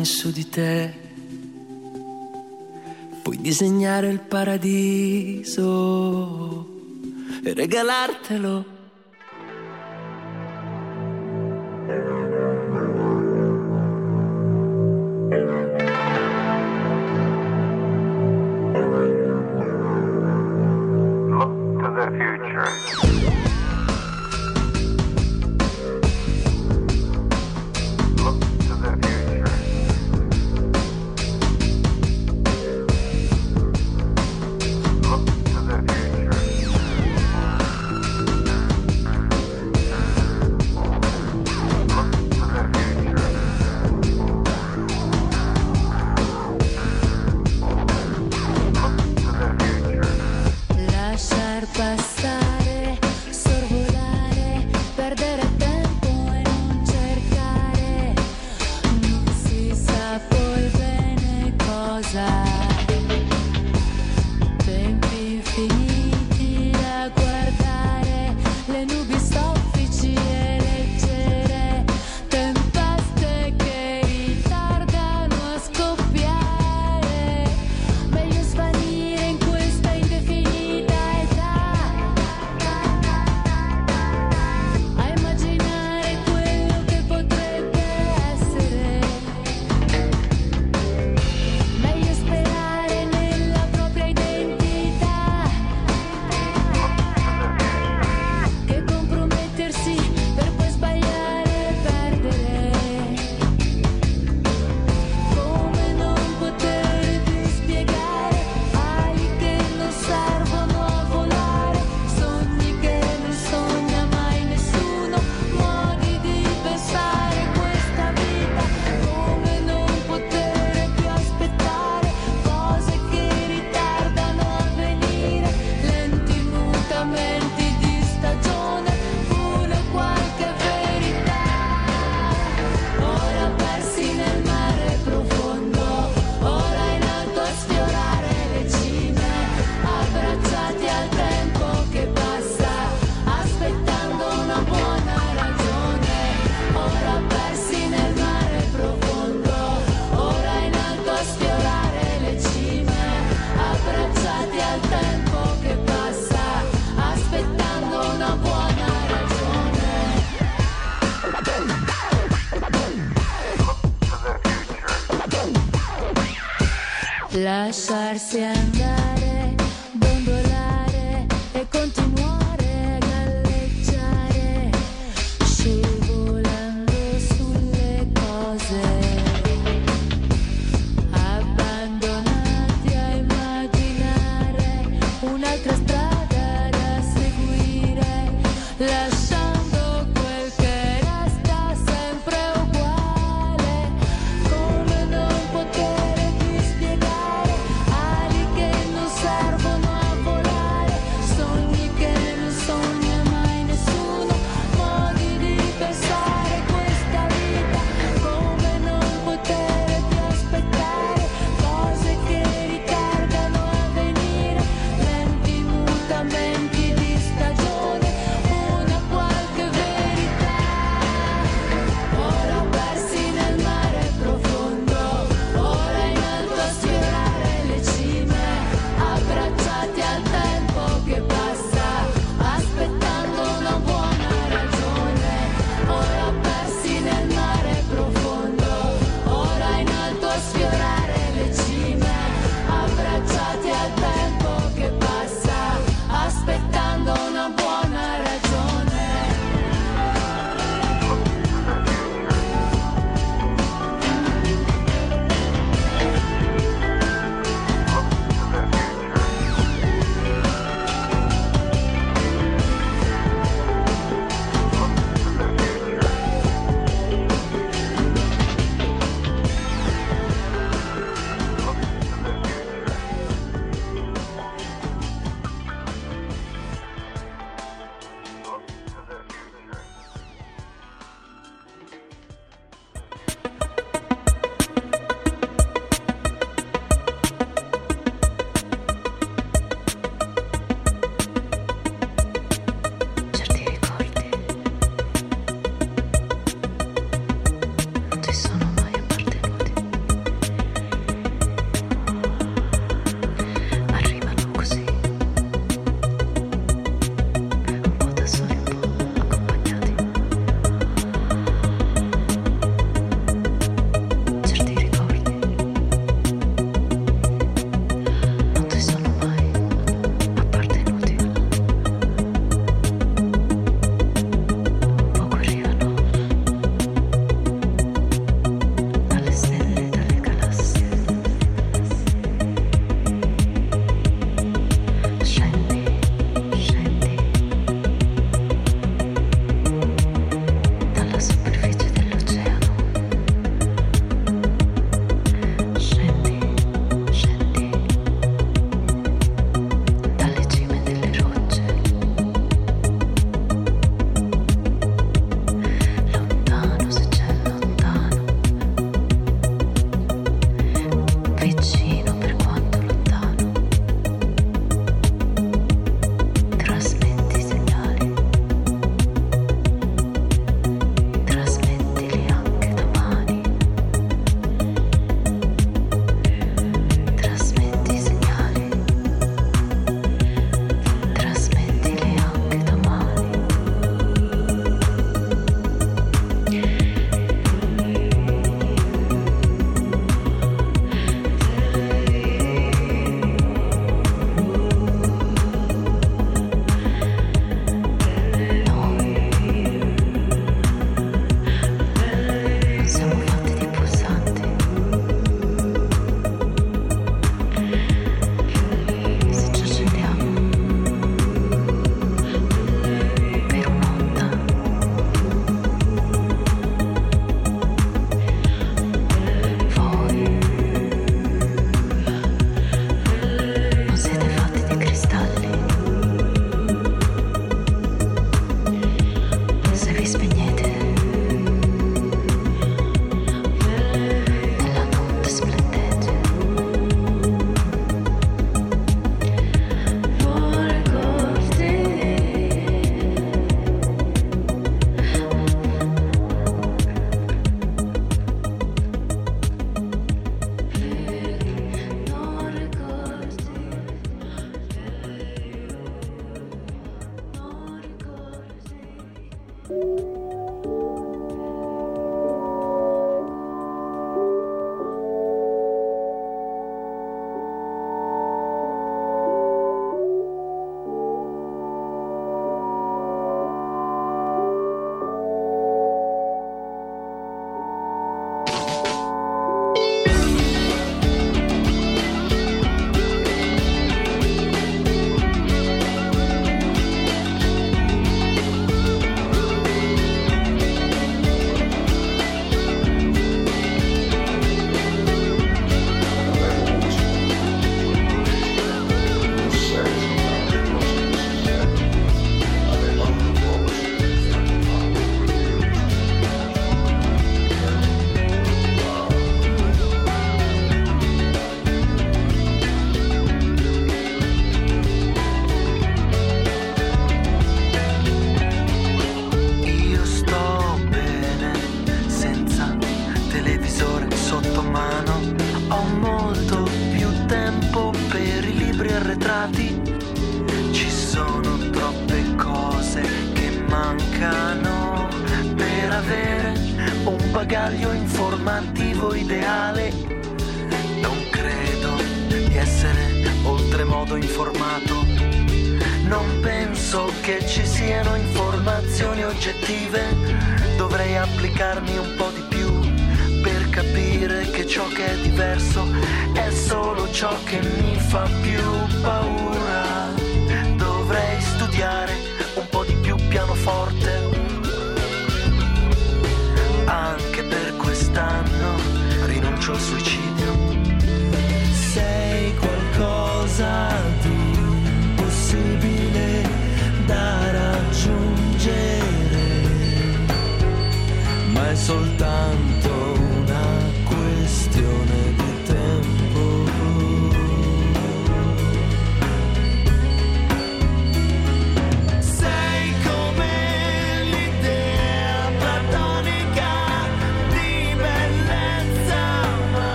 incollarmi su di te. Puoi disegnare il paradiso e regalartelo. pasarse a andar.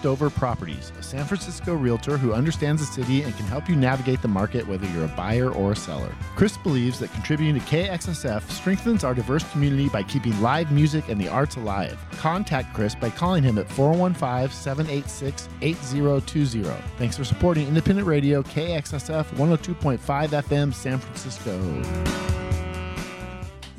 Stover Properties, a San Francisco realtor who understands the city and can help you navigate the market whether you're a buyer or a seller. Chris believes that contributing to KXSF strengthens our diverse community by keeping live music and the arts alive. Contact Chris by calling him at 415 786 8020. Thanks for supporting independent radio KXSF 102.5 FM San Francisco.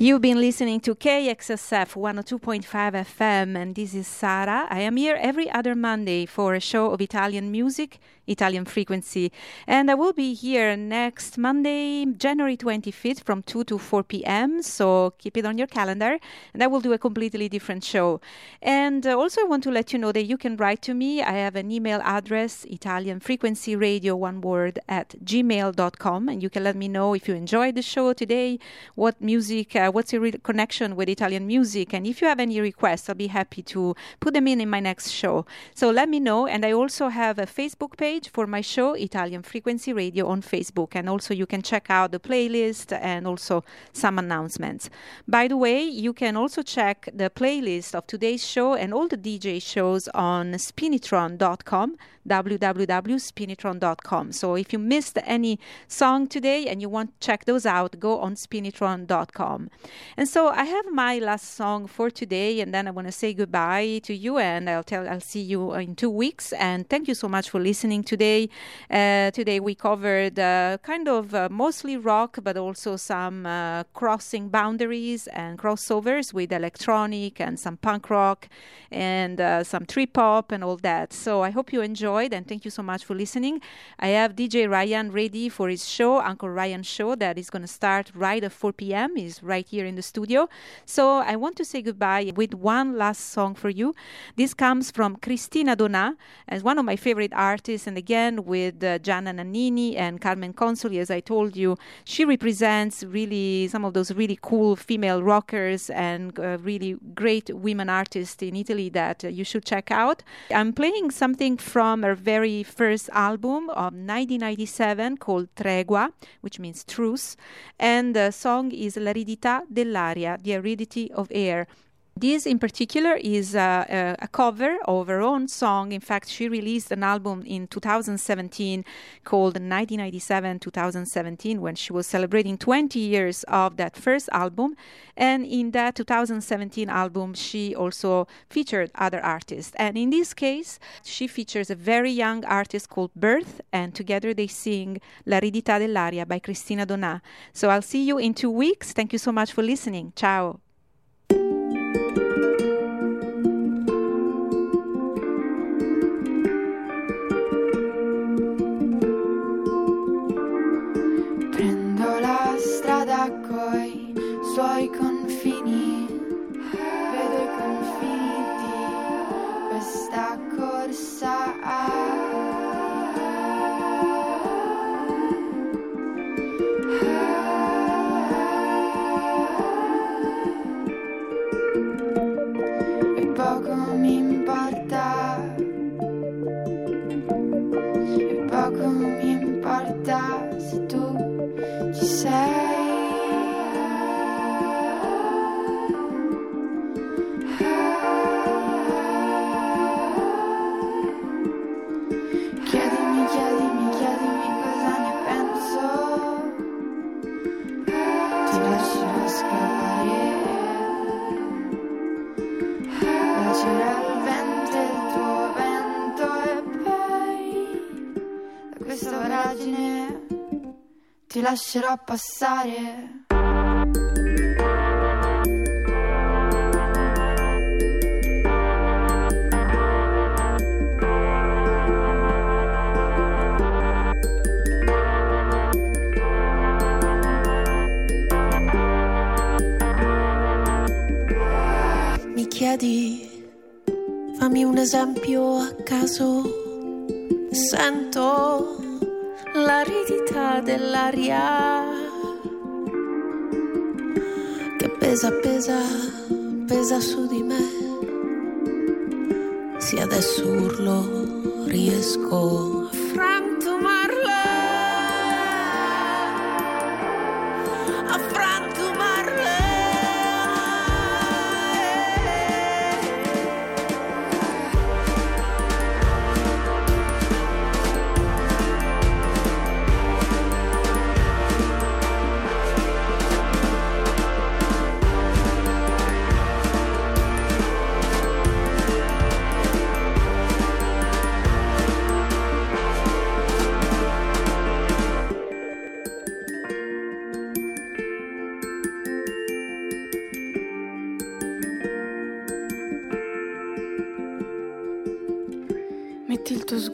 You've been listening to KXSF 102.5 FM, and this is Sara. I am here every other Monday for a show of Italian music, Italian frequency, and I will be here next Monday, January 25th from 2 to 4 p.m. So keep it on your calendar, and I will do a completely different show. And uh, also, I want to let you know that you can write to me. I have an email address, Italian frequency radio, one word, at gmail.com, and you can let me know if you enjoyed the show today, what music. Uh, what's your re- connection with Italian music. And if you have any requests, I'll be happy to put them in in my next show. So let me know. And I also have a Facebook page for my show, Italian Frequency Radio, on Facebook. And also you can check out the playlist and also some announcements. By the way, you can also check the playlist of today's show and all the DJ shows on spinitron.com www.spinitron.com. So if you missed any song today and you want to check those out, go on spinitron.com. And so I have my last song for today, and then I want to say goodbye to you, and I'll tell I'll see you in two weeks. And thank you so much for listening listening today. Uh, today we covered kind of uh, mostly rock, but also some uh, crossing boundaries and crossovers with electronic and some punk rock and some trip hop and all that. So I hope you enjoyed and thank you so much for listening. I have DJ Ryan ready for his show, Uncle Ryan Show, that is going to start right at 4 p.m. He's right here in the studio. So I want to say goodbye with one last song for you. This comes from Cristina Donà, as one of my favorite artists, again with uh, Gianna Nannini and Carmen Consoli. As I told you, she represents really some of those really cool female rockers and uh, really great women artists in Italy that uh, you should check out. I'm playing something from her very first album of 1997 called Tregua, which means truce, and the song is L'aridità dell'aria, the aridity of air. This in particular is a, a cover of her own song. In fact, she released an album in 2017 called 1997 2017 when she was celebrating 20 years of that first album. And in that 2017 album, she also featured other artists. And in this case, she features a very young artist called Birthh, and together they sing L'aridità dell'aria by Cristina Donà. So I'll see you in two weeks. Thank you so much for listening. Ciao. Corsa. Ti lascerò passare. Mi chiedi, fammi un esempio a caso. Sento l'aridità dell'aria che pesa, pesa, pesa su di me. Se adesso urlo, riesco a frantumarla. A frantumarla.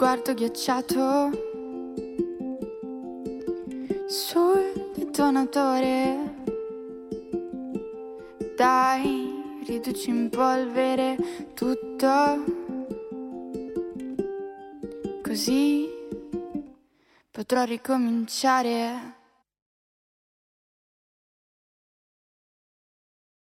Sguardo ghiacciato sul detonatore. Dai, riduci in polvere tutto. Così potrò ricominciare.